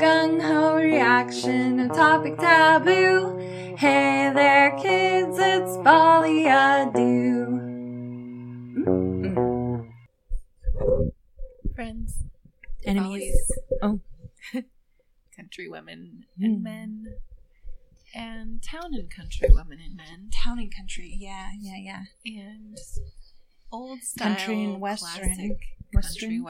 Gung ho reaction, a topic taboo. Hey there, kids, it's Folie à Deux. Mm-mm. Friends, Enemies. Oh. country women Mm. and men, and town and country women and men, Town and country. Yeah, yeah, yeah. and old style Country and western. classic country Western?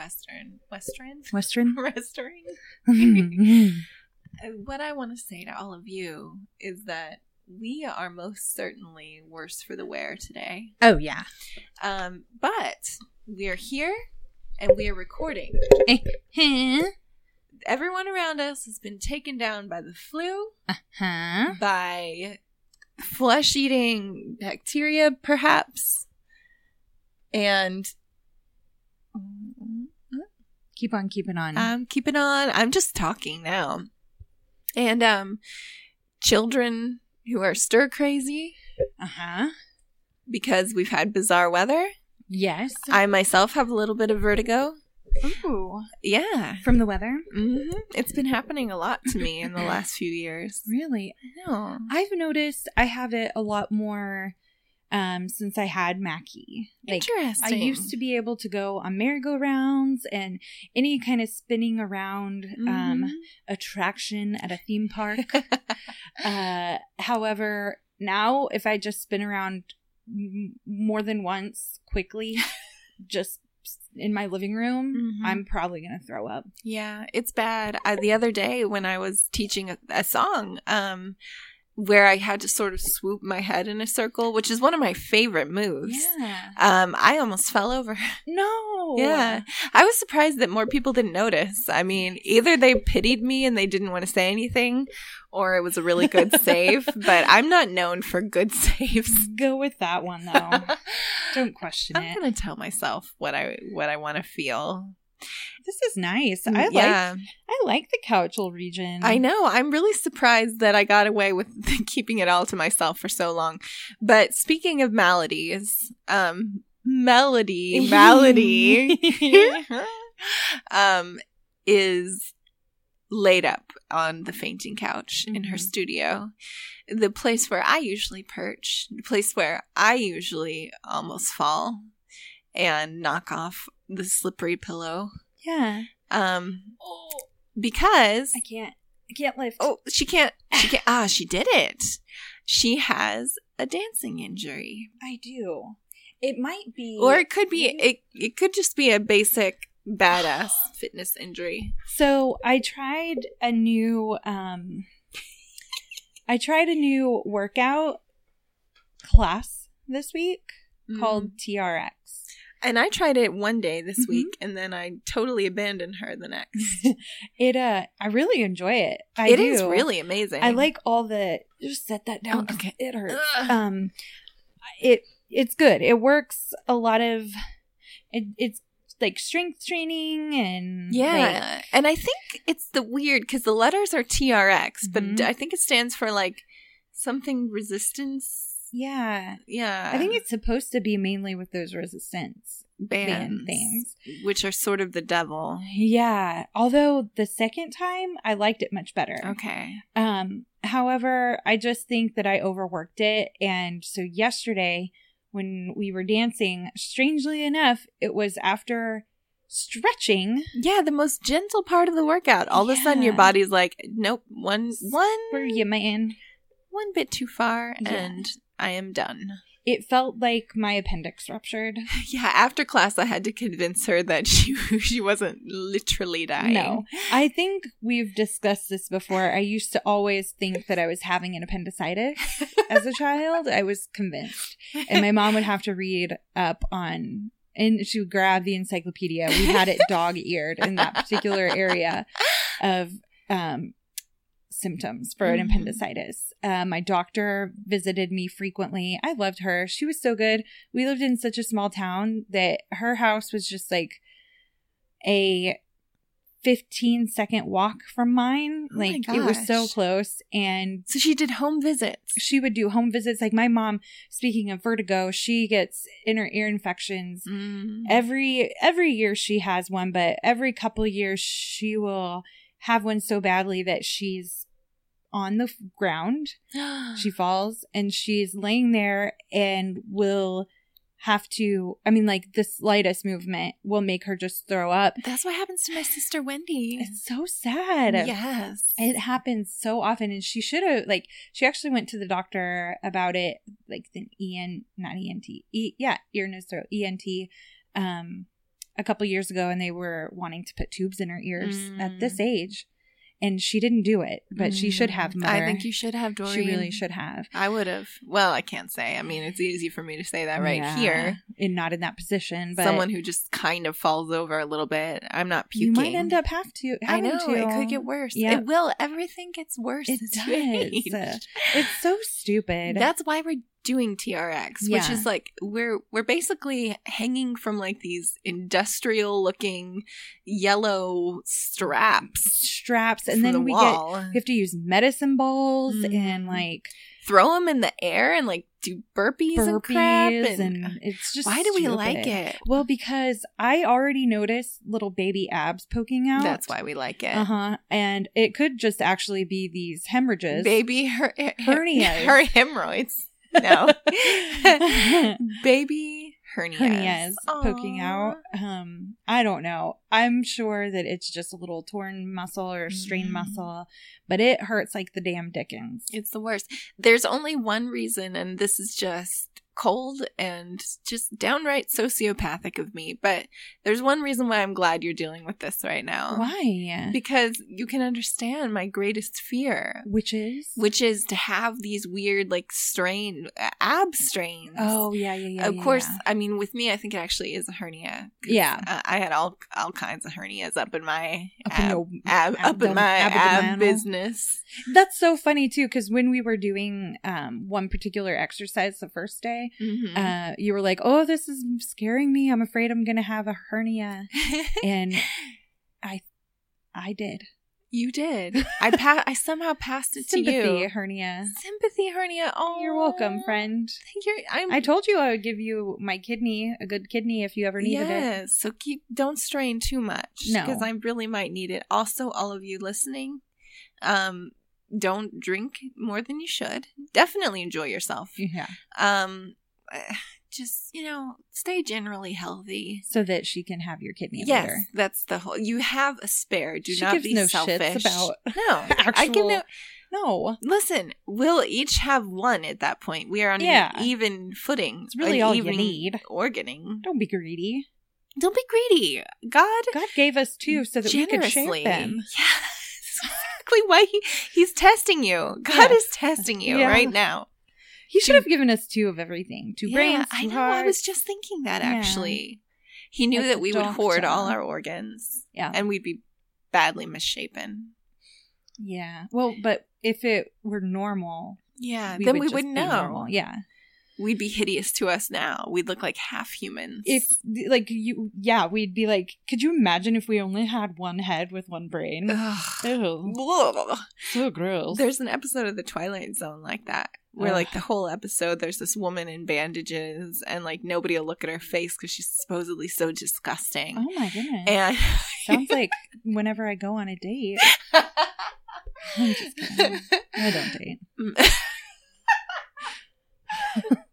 western, western, Western. western. Uh, What I want to say to all of you is that we are most certainly worse for the wear today. oh, yeah. Um, but we are here and we are recording. Everyone around us has been taken down by the flu, Huh? by flesh eating bacteria, perhaps. And Keep on keeping on. I'm keeping on. I'm just talking now. And um children who are stir crazy Uh huh. because we've had bizarre weather. Yes. I myself have a little bit of vertigo. Ooh. Yeah. From the weather? Mm-hmm. It's been happening a lot to me in the last few years. Really? I know. I've noticed I have it a lot more um since I had Mackie. Like I used to be able to go on merry-go-rounds and any kind of spinning around um Mhm. attraction at a theme park. uh however, now if I just spin around m- more than once quickly just in my living room, Mhm. I'm probably going to throw up. Yeah, it's bad. I, the other day when I was teaching a, a song, um, where I had to sort of swoop my head in a circle, which is one of my favorite moves. Yeah. Um, I almost fell over. No. Yeah. I was surprised that more people didn't notice. I mean, either they pitied me and they didn't want to say anything, or it was a really good save. But I'm not known for good saves. Go with that one though. Don't question it. I'm gonna tell myself what I what I want to feel. This is nice. I like yeah. I like the Couchal region. I know. I'm really surprised that I got away with keeping it all to myself for so long. But speaking of maladies, um, melody, malady, um, is laid up on the fainting couch in her Mhm. studio. The place where I usually perch, the place where I usually almost fall and knock off the slippery pillow. yeah. Um, because I can't. I can't lift. Oh, she can't. She can't. Ah, she did it. She has a dancing injury, I do. It might be. or it could be. It it could just be a basic badass fitness injury. So I tried a new. um I tried a new workout class this week called TRX. And I tried it one day this Mhm. week, and then I totally abandoned her the next. It uh, I really enjoy it. I It do. is really amazing. I like all the. Just set that down. Oh, okay. It hurts. Ugh. um it it's good it works a lot of it, it's like strength training and Yeah, and I think it's the weird because the letters are TRX, Mhm. but I think it stands for like something resistance. Yeah Yeah, i think it's supposed to be mainly with those resistance bands things. which are sort of the devil. yeah although the second time i liked it much better Okay. um however i just think that i overworked it and so yesterday when we were dancing strangely enough it was after stretching Yeah, the most gentle part of the workout. All of a sudden, your body's like, nope, one, one, for you man one bit too far, Yeah. and I am done. it felt like my appendix ruptured. Yeah, after class, I had to convince her that she she wasn't literally dying. No, I think we've discussed this before. I used to always think that I was having an appendicitis as a child. I was convinced. And my mom would have to read up on, and she would grab the encyclopedia. We had it dog eared in that particular area of um, symptoms for an Mhm. appendicitis. Uh, my doctor visited me frequently. I loved her. She was so good. We lived in such a small town that her house was just like a 15 second walk from mine. Oh like it was so close. And So she did home visits. she would do home visits. Like my mom, speaking of vertigo, she gets inner ear infections Mm. every every year she has one but every couple years she will have one so badly that she's on the f- ground. She falls and she's laying there and will have to, I mean, like the slightest movement will make her just throw up. That's what happens to my sister Wendy. It's so sad. Yes. It happens so often, and she should have like she actually went to the doctor about it, like the EN, not ENT, e, yeah, ear nose throat ENT, um, a couple years ago, and they were wanting to put tubes in her ears at Mm. this age, and she didn't do it, but she should have. Mm, Mother. I think you should have, Dorian. She really should have. I would have. Well, I can't say. I mean, it's easy for me to say that right Yeah, here. and not in that position, but Someone who just kind of falls over a little bit. I'm not puking. you might end up have to. I know to. it could get worse. Yeah. It will. Everything gets worse. It does. It's so stupid. That's why we're doing TRX, which is like we're we're basically hanging from like these industrial looking yellow straps straps, and then the we get. We have to use medicine balls and Mhm. like throw them in the air and like do burpees, and crap. burpees, And, and, it's just why do we stupid. like it? Well, because I already noticed little baby abs poking out. That's why we like it. Uh huh. And it could just actually be these hemorrhages. Baby her, her, Hernias. her hemorrhoids. No, baby hernias, hernias poking out. Um, I don't know. I'm sure that it's just a little torn muscle or strained Mhm. muscle, but it hurts like the damn dickens. It's the worst. There's only one reason, and this is just cold and just downright sociopathic of me, but there's one reason why I'm glad you're dealing with this right now. Why? Because you can understand my greatest fear, Which is? which is to have these weird, like, strain, ab strains. Oh yeah, yeah, yeah. of yeah, course, yeah. I mean, with me, I think it actually is a hernia. Yeah. uh, I had all all kinds of hernias up in my Up in ab, your ab, up in my ab business. That's so funny too, because when we were doing um, one particular exercise the first day, Mhm. uh, you were like, "Oh, this is scaring me. I'm afraid I'm gonna have a hernia," and I, I did You did. I pa- I somehow passed it to sympathy you. hernia. Sympathy hernia. Oh, You're welcome, friend. Thank You're, I'm, I told you I would give you my kidney, a good kidney, if you ever needed it. yes. So keep don't strain too much. No. because I really might need it. Also, all of you listening, um, don't drink more than you should. Definitely enjoy yourself. Yeah, Um, just you know, stay generally healthy. so that she can have your kidney Yes, later. that's the whole. You have a spare. Do She not be no selfish. shits about no. I can no. No, Listen, we'll each have one at that point. We are on Yeah. an even footing. It's really all you need. Organing. don't be greedy. Don't be greedy. God, God gave us two so that we could share them. Yes, exactly why he, he's testing you. God Yeah. is testing you Yeah. right now. He should have given us two of everything. Two brains, Two I know. I was just thinking that Yeah. actually. He knew that we would hoard all our organs Yeah. and we'd be badly misshapen. Yeah. Well, but if it were normal, Yeah, we then would we wouldn't know. normal. Yeah. We'd be hideous to us now. We'd look like half humans. If like you, yeah, we'd be like, could you imagine if we only had one head with one brain? Ugh. Ew, Ugh. so gross. There's an episode of The Twilight Zone like that, where like the whole episode, there's this woman in bandages, and like nobody will look at her face because she's supposedly so disgusting. oh my goodness. And Sounds like whenever I go on a date. I'm just kidding. I don't date.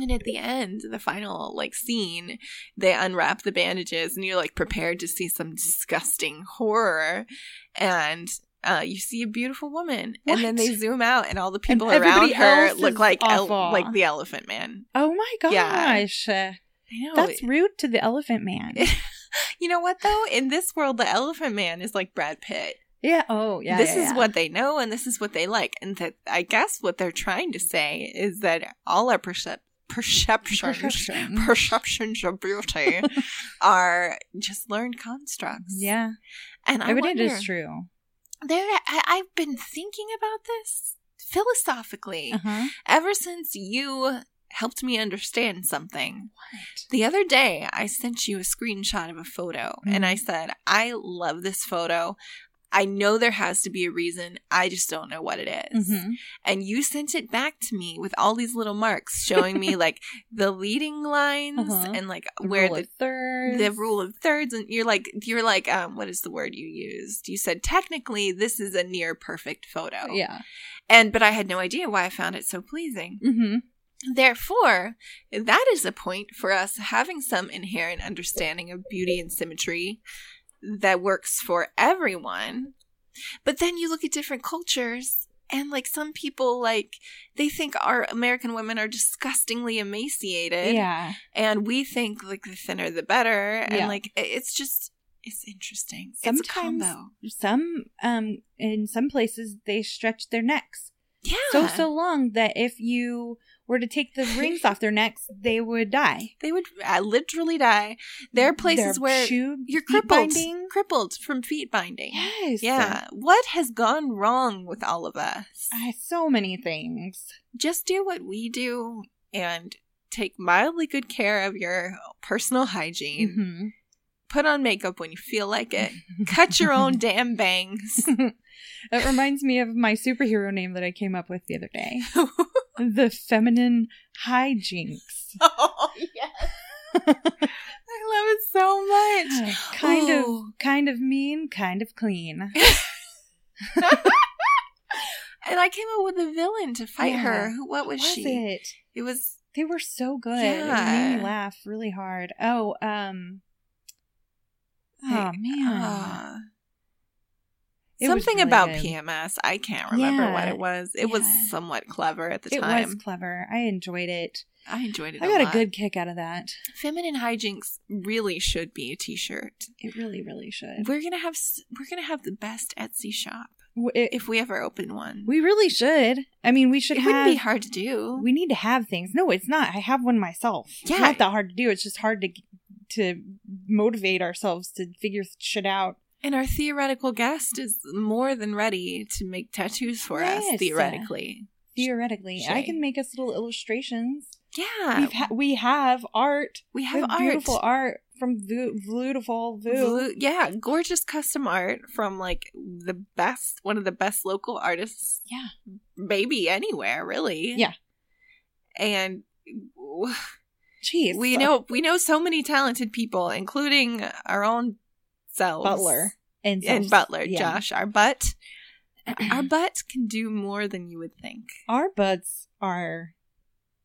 and at the end, the final like scene, they unwrap the bandages, and you're like prepared to see some disgusting horror, and. Uh, you see a beautiful woman, and then they zoom out, and all the people around her look like el- like the Elephant Man. Oh my Yeah. I know That's rude to the elephant man. You know what though? In this world, the Elephant Man is like Brad Pitt. yeah. Oh, yeah. this yeah, is yeah. what they know, and this is what they like, and that I guess what they're trying to say is that all our percep- perceptions, Perception. perceptions of beauty are just learned constructs. Yeah. and I I wonder, it is true. There, I, I've been thinking about this philosophically Uh-huh. ever since you helped me understand something. The other day, I sent you a screenshot of a photo and Mm-hmm. I said, I love this photo. I know there has to be a reason. I just don't know what it is. Mhm. And you sent it back to me with all these little marks showing me like the leading lines Uh-huh. and like The where the thirds. the rule of thirds and you're like you're like um what is the word you used you said technically this is a near perfect photo Yeah. and but i had no idea why i found it so pleasing Mm-hmm. therefore that is a point for us having some inherent understanding of beauty and symmetry that works for everyone. But then you look at different cultures and like some people like they think our american women are disgustingly emaciated. Yeah. and we think like the thinner the better. And Yeah. like it's just it's interesting. It's Sometimes- combo. Some um in some places they stretch their necks yeah. so so long that if you were to take the rings off their necks, they would die. they would uh, literally die there are places Their where you're crippled binding. crippled from feet binding Yes. yeah what has gone wrong with all of us Uh, so many things. just do what we do and take mildly good care of your personal hygiene Mhm. put on makeup when you feel like it cut your own damn bangs It reminds me of my superhero name that I came up with the other day. The feminine hijinks. oh yes i love it so much kind Ooh. of kind of mean, kind of clean. and I came up with a villain to fight Yeah. her. What was, Was she? it? It was. They were so good. It made me laugh really hard. Oh, um Oh man. uh, It something really about good. PMS. I can't remember what it was. It was somewhat clever at the time. it was clever. I enjoyed it. I enjoyed it. I a got a good kick out of that. Feminine hijinks really should be a T-shirt. It really, really should. We're gonna have we're gonna have the best Etsy shop it- if we ever open one. we really should. I mean, we should it have. wouldn't be hard to do. We need to have things. No, it's not. I have one myself. It's Yeah. not that hard to do. It's just hard to to motivate ourselves to figure shit out. And our theoretical guest is more than ready to make tattoos for us. Yes. Theoretically, Theoretically, I can make us little illustrations. yeah, We've ha- we have art. we We have have art. beautiful art from Vu- Beautiful Vu. Vlu- yeah, gorgeous custom art from like the best, one of the best local artists, Yeah. maybe anywhere, really. Yeah. and Jeez, we know we know so many talented people, including our own selves, Butler and and Butler, yeah. Josh. Our butt, our butt can do more than you would think. Our butts are.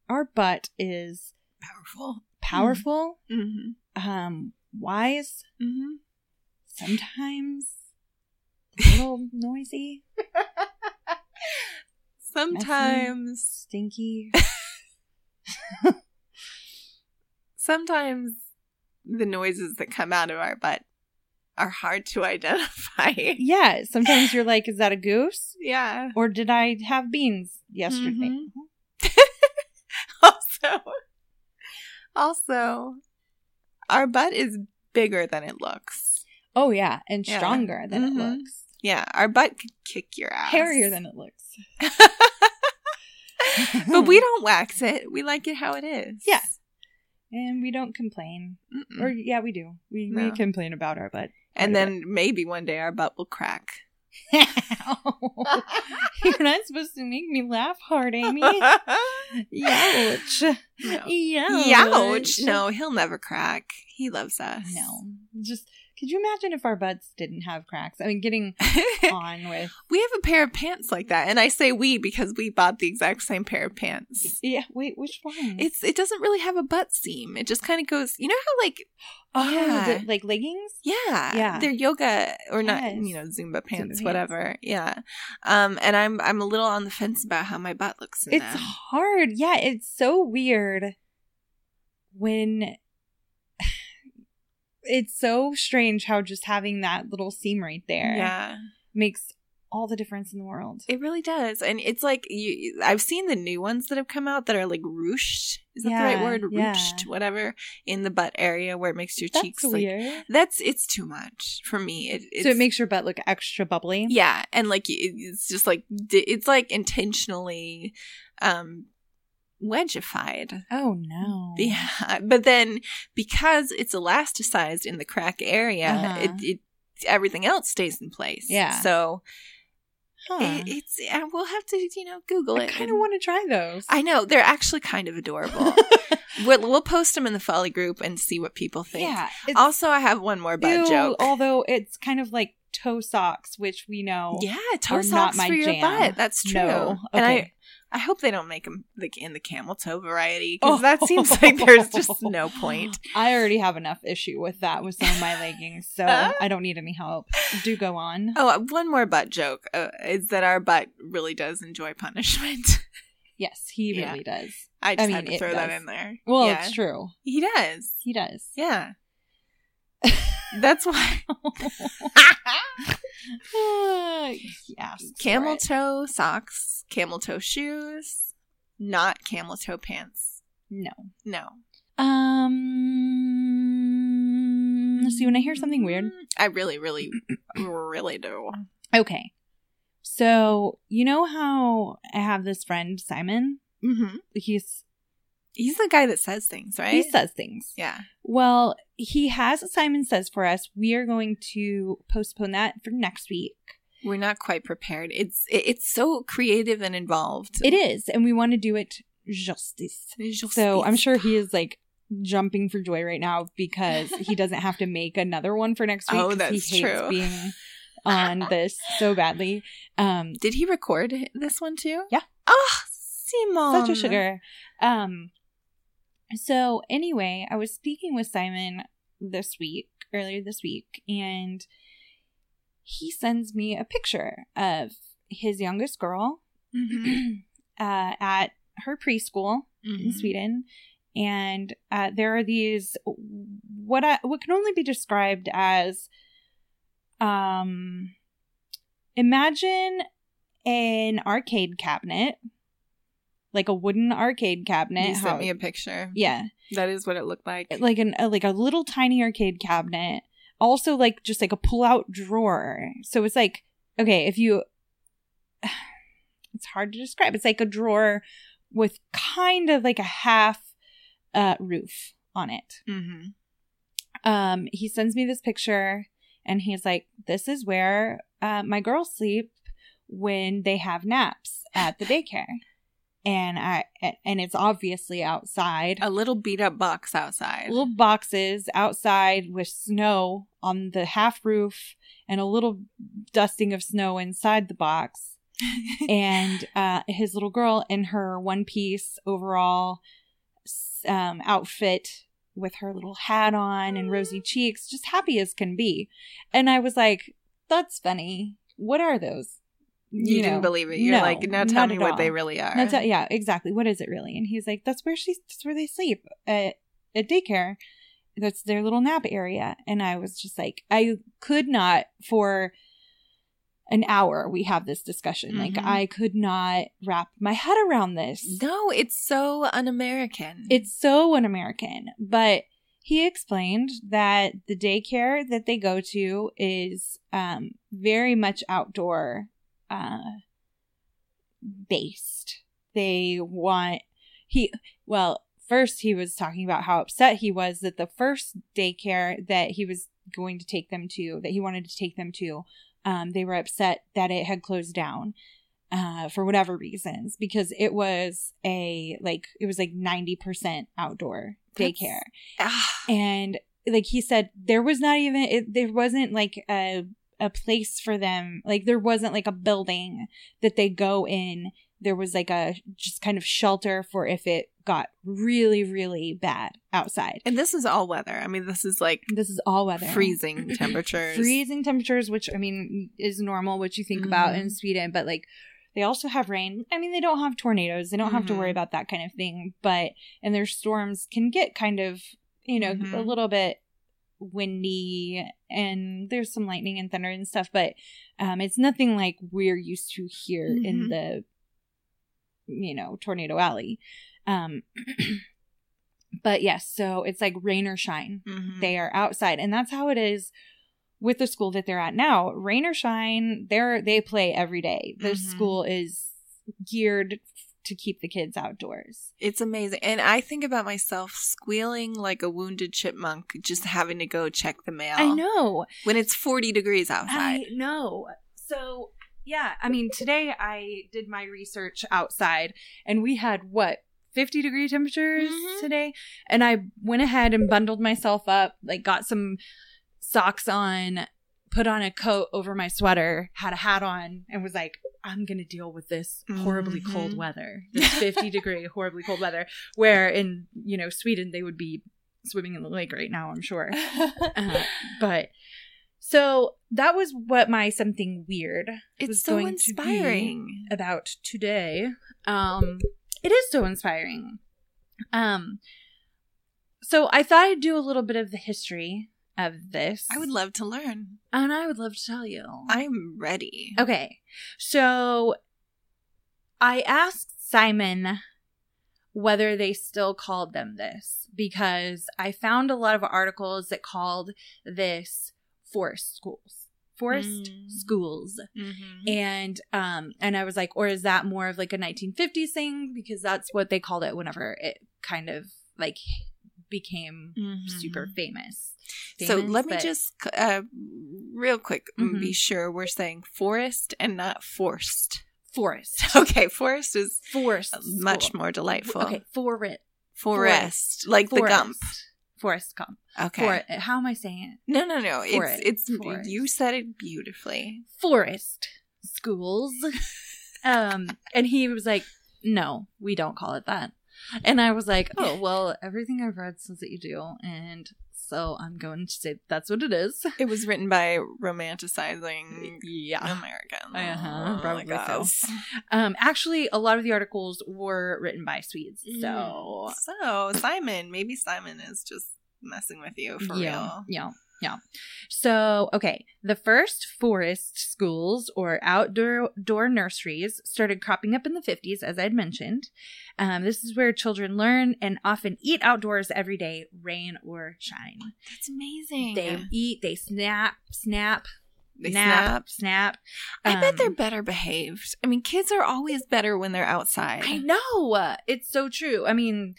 Our butt is Powerful. powerful, Mm-hmm. um, wise, Mm-hmm. sometimes a little noisy, Sometimes, stinky. sometimes the noises that come out of our butt are hard to identify. Yeah, sometimes you're like, is that a goose? yeah. Or did I have beans yesterday? Mhm. Also, also, our butt is bigger than it looks. Oh, yeah, and Yeah. stronger than Mhm. it looks. Yeah, our butt could kick your ass. Hairier than it looks. but we don't wax it. We like it how it is. Yeah. And we don't complain. Mm-mm. Or, yeah, we do. We, we complain about our butt. and then maybe one day our butt will crack. You're not supposed to make me laugh hard, Amy. Youch. No. Youch. Youch. No, he'll never crack. He loves us. No. Just, could you imagine if our butts didn't have cracks? I mean, getting on with. we have a pair of pants like that. And I say we because we bought the exact same pair of pants. Yeah, wait, which one? It's it doesn't really have a butt seam. It just kind of goes, you know how like oh, yeah. the- like leggings? yeah, Yeah. they're yoga or not, Yes. you know, Zumba pants, pants. whatever. Yeah. Um and I'm I'm a little on the fence about how my butt looks in It's them. hard. Yeah, it's so weird when it's so strange how just having that little seam right there Yeah. makes all the difference in the world. It really does. And it's like you I've seen the new ones that have come out that are like ruched. Is that the right Yeah, word? yeah. Ruched, whatever, in the butt area where it makes your That's cheeks like weird. that's it's too much for me. It, so it makes your butt look extra bubbly. yeah, and like it's just like it's like intentionally um wedgified. Oh no. Yeah, but then because it's elasticized in the crack area, Uh-huh. it, it everything else stays in place. Yeah. So Huh. it, it's and we'll have to you know Google I it. I kind of want to try those. I know they're actually kind of adorable. we'll, we'll post them in the Folie group and see what people think. yeah. Also, I have one more butt ew, joke. Although it's kind of like toe socks, which we know. yeah, toe are not socks my for your jam. butt. That's true. No. And I, Okay. I hope they don't make them like in the camel toe variety because Oh. that seems like there's just no point. I already have enough issue with that with some of my leggings, so I don't need any help. Do go on. Oh, uh, one more butt joke uh, is that our butt really does enjoy punishment. Yes, he Yeah. really does. I just mean, had to throw that in there. Well, yeah. it's true. He does. He does. Yeah. That's why yes. camel toe socks, camel toe shoes, not camel toe pants. No. No. Um. You want to hear something weird? I really, really, really do. Okay. So you know how I have this friend Simon. Mm-hmm. He's He's the guy that says things, right? he says things. yeah. Well, he has Simon Says for us. We are going to postpone that for next week. We're not quite prepared. It's it's so creative and involved. It is, and we want to do it justice. So I'm sure he is like jumping for joy right now because he doesn't have to make another one for next week. Oh, that's he hates true. being on this so badly. Um, Did he record this one too? Yeah. Oh, Simon. such a sugar. Um, so anyway, I was speaking with Simon this week, earlier this week, and he sends me a picture of his youngest girl Mhm. uh, at her preschool in Mhm. Sweden, and uh, there are these what I what can only be described as um imagine an arcade cabinet like a wooden arcade cabinet You how- sent me a picture. yeah That is what it looked like. like an a, like a little tiny arcade cabinet also like just like a pull out drawer so it's like okay if you it's hard to describe it's like a drawer with kind of like a half uh roof on it mm-hmm. um he sends me this picture and he's like this is where uh, my girls sleep when they have naps at the daycare and i and it's obviously outside. A little beat up box outside. little boxes outside with snow on the half roof and a little dusting of snow inside the box. And uh, his little girl in her one piece overall um, outfit with her little hat on and rosy cheeks just happy as can be. And i was like that's funny. What are those you, didn't believe it. You're no, like, now tell me what all. they really are. That's yeah, exactly. What is it really? And he's like, that's where she, that's where they sleep at at daycare. That's their little nap area. And I was just like, I could not for an hour. We have this discussion. Like Mhm. I could not wrap my head around this. no, it's so un-American. It's so un-American. But he explained that the daycare that they go to is um, very much outdoor uh, based. They want he well first he was talking about how upset he was that the first daycare that he was going to take them to that he wanted to take them to um, they were upset that it had closed down uh, for whatever reasons because it was a like it was like 90% outdoor daycare Ah, and like he said there was not even it, there wasn't like a a place for them like there wasn't like a building that they go in there was like a just kind of shelter for if it got really really bad outside and this is all weather. I mean, this is like this is all weather freezing temperatures. freezing temperatures which i mean is normal what you think about Mhm. in sweden but like they also have rain i mean they don't have tornadoes they don't have to worry Mhm. about that kind of thing but and their storms can get kind of you know a Mhm. little bit windy and there's some lightning and thunder and stuff but um it's nothing like we're used to here in Mhm. the you know tornado alley um but yes so it's like rain or shine Mhm. they are outside and that's how it is with the school that they're at now rain or shine they're they play every day the Mhm. school is geared to keep the kids outdoors. It's amazing. And I think about myself squealing like a wounded chipmunk just having to go check the mail. I know. When it's 40 degrees outside. I know. So, yeah, I mean, today I did my research outside and we had what? 50 degree temperatures Mhm. today and I went ahead and bundled myself up like got some socks on put on a coat over my sweater had a hat on and was like I'm going to deal with this horribly cold Mhm. weather this 50 degree horribly cold weather where in you know Sweden they would be swimming in the lake right now I'm sure uh, but so that was what my something weird was it's so going to be inspiring. about today. Um, it is so inspiring. Um, so I thought I'd do a little bit of the history of this. I would love to learn. and I would love to tell you. I'm ready. Okay, so I asked Simon whether they still called them this because I found a lot of articles that called this forest schools. Forest Mm. schools. Mhm. And um and I was like, or is that more of like a 1950s thing? Because that's what they called it whenever it kind of like became Mhm. super famous. So let me just, uh, real quick, Mhm. be sure we're saying forest and not forced. forest. Okay, forest is Forest. much school. more delightful. Okay, forest. Forest, like the gump. Forrest Gump. Okay. For, how am I saying it? No, no, no. Forest. It's it's Forest. you said it beautifully. Forest schools. um, and he was like, "No, we don't call it that." And I was like, "Oh, well, everything I've read says that you do, and so I'm going to say that's what it is." It was written by romanticizing Yeah. Americans. Uh-huh, probably like so. Um, actually, a lot of the articles were written by Swedes, so so Simon, maybe Simon is just messing with you for yeah, real. yeah, yeah. So, okay, the first forest schools or outdoor door nurseries started cropping up in the 50s, as I'd mentioned. Um, this is where children learn and often eat outdoors every day, rain or shine. That's amazing. They eat, they snap, snap, They nap, snap. snap. I bet Um, they're better behaved. I mean, kids are always better when they're outside. I know. It's so true. I mean,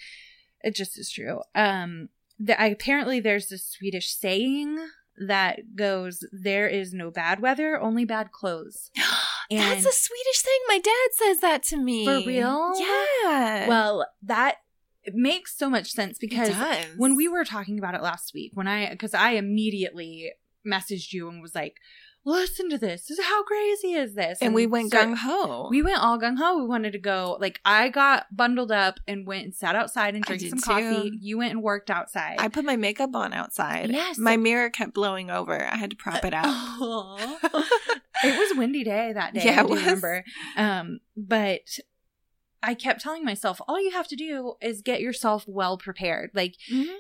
it just is true. Um, the, I, apparently there's this Swedish saying that goes, "There is no bad weather, only bad clothes." That's a Swedish thing. My dad says that to me. For real? Yeah. Well, that it makes so much sense because when we were talking about it last week, when I because I immediately messaged you and was like, "Listen to this. This is how crazy is this?" and we went gung ho. We went all gung ho. We wanted to go. Like I got bundled up and went and sat outside and drank some too. coffee. You went and worked outside. I put my makeup on outside. Yes. My mirror kept blowing over. I had to prop it out. It was a windy day that day. Yeah, I remember. Um, but I kept telling myself, all you have to do is get yourself well prepared. Like Mhm.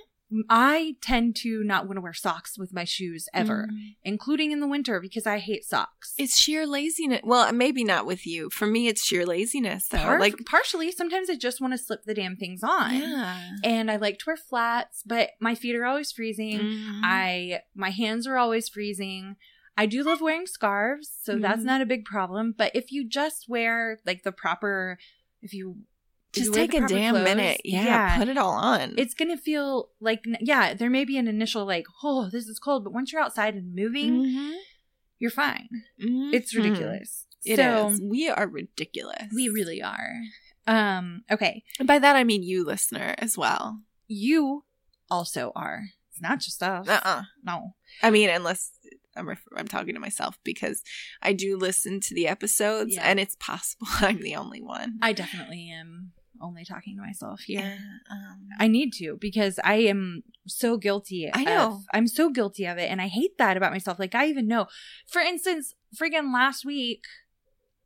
I tend to not want to wear socks with my shoes ever, Mhm. including in the winter because I hate socks. It's sheer laziness. Well, maybe not with you. For me, it's sheer laziness. Though. Par- like, partially. Sometimes I just want to slip the damn things on. yeah. And I like to wear flats, but my feet are always freezing. Mhm. I my hands are always freezing. I do love wearing scarves, so that's Mhm. not a big problem. But if you just wear like the proper, if you just take a damn clothes, minute. Yeah, put it all on. it's gonna feel like yeah. There may be an initial like, oh, this is cold, but once you're outside and moving, Mhm. you're fine. Mhm. It's ridiculous. It so is. We are ridiculous. we really are. Um. Okay, And by that I mean you, listener, as well. you also are. It's not just us. Uh uh No. I mean, unless I'm ref- I'm talking to myself because I do listen to the episodes, Yeah. and it's possible I'm the only one. I definitely am only talking to myself here. yeah. Um, I need to because I am so guilty. I know. Of, I'm so guilty of it, and I hate that about myself. Like I even know. For instance, friggin' last week,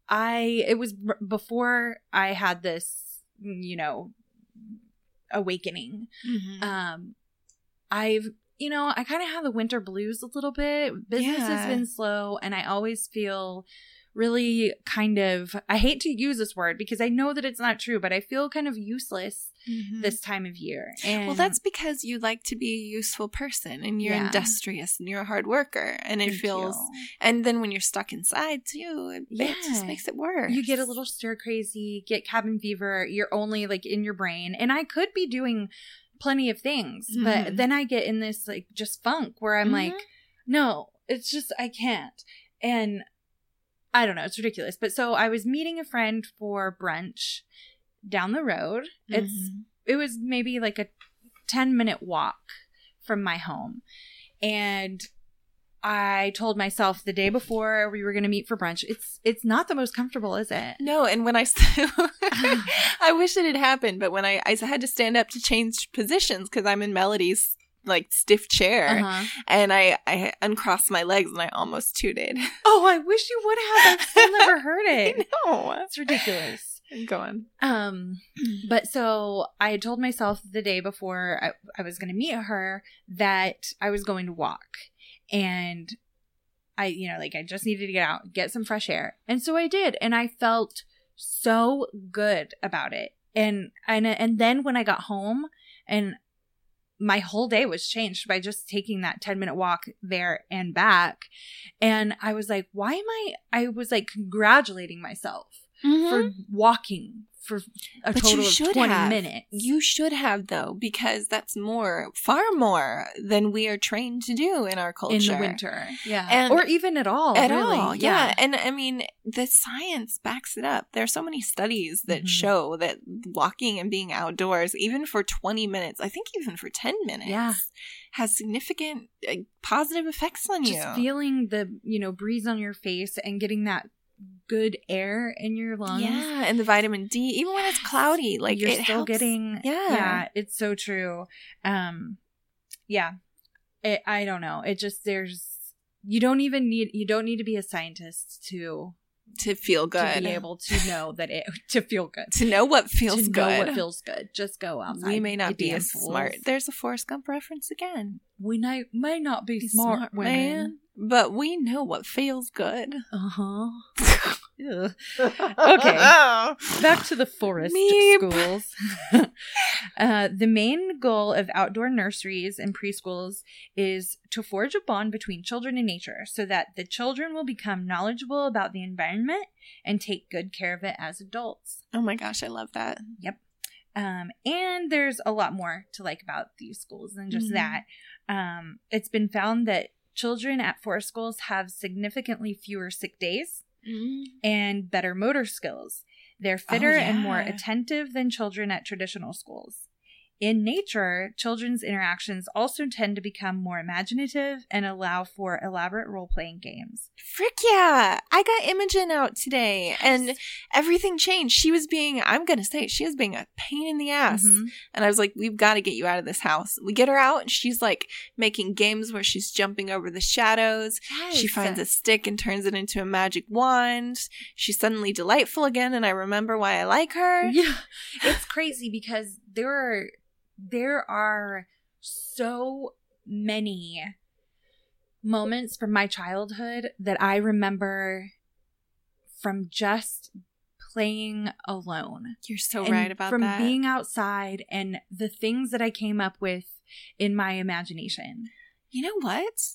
I it was before I had this, you know, awakening. mhm. Um, I've you know I kind of have the winter blues a little bit. Business has been slow, and I always feel really kind of I hate to use this word because I know that it's not true, but I feel kind of useless this time of year. And Mm-hmm. well, that's because you like to be a useful person and you're Yeah. industrious and you're a hard worker. And it Thank feels, you. and then when you're stuck inside too, it, it just makes it worse. you get a little stir crazy, get cabin fever, you're only like in your brain. And I could be doing plenty of things, but Mhm. then I get in this like just funk where I'm like, Mhm. no, it's just I can't. And I don't know, it's ridiculous. But so I was meeting a friend for brunch down the road. It's Mhm. it was maybe like a 10 minute walk from my home. And I told myself the day before we were going to meet for brunch, it's it's not the most comfortable, is it? No, and when I, I wish it had happened, but when I, I had to stand up to change positions because I'm in Melody's like stiff chair, Uh-huh. and I, I uncrossed my legs and I almost tooted. Oh, I wish you would have. I've still never heard it. no, It's ridiculous. go on. Um, but so I had told myself the day before I, I was going to meet her that I was going to walk. And I, you know, like I just needed to get out, get some fresh air. And so I did. And I felt so good about it. And, and, and then when I got home and my whole day was changed by just taking that 10 minute walk there and back. And I was like, why am I, I was like congratulating myself for mm-hmm. walking for a Mm-hmm. But you total of should 20 have. minutes. You should have though, because that's more, far more than we are trained to do in our culture in the winter. Yeah. And- or even at all. At really. all, yeah. And I mean, the science backs it up. There are so many studies that Mhm. show that walking and being outdoors, even for 20 minutes, I think even for 10 minutes, Yeah. has significant uh, positive effects on you. Just you. feeling the, you know, breeze on your face and getting that good air in your lungs. yeah, and the vitamin D, even when it's cloudy, like you're still helps. getting Yeah. yeah it's so true um yeah it, i don't know it just there's you don't even need you don't need to be a scientist to to feel good, to be able to know that it to feel good to know what feels to good. know what feels good just go outside we may not be as fools. smart. There's a Forrest Gump reference again. we may, may not be, Be smart, women man, but we know what feels good. uh-huh Okay. Back to the forest Meep. schools. uh, the main goal of outdoor nurseries and preschools is to forge a bond between children and nature so that the children will become knowledgeable about the environment and take good care of it as adults. Oh my gosh, I love that. Yep. Um, and there's a lot more to like about these schools than just Mhm. that. Um, it's been found that children at forest schools have significantly fewer sick days mm. and better motor skills. They're oh, fitter and more attentive than children at traditional schools. In nature, children's interactions also tend to become more imaginative and allow for elaborate role playing games. Frick yeah! I got Imogen out today, and everything changed. She was being, I'm gonna say, she was being a pain in the ass. Mhm. And I was like, we've got to get you out of this house. We get her out, and she's like making games where she's jumping over the shadows. She finds a stick and turns it into a magic wand. She's suddenly delightful again, and I remember why I like her. Yeah, it's crazy because there are there are so many moments from my childhood that I remember from just playing alone. You're so and right about from that. being outside and the things that I came up with in my imagination. you know what?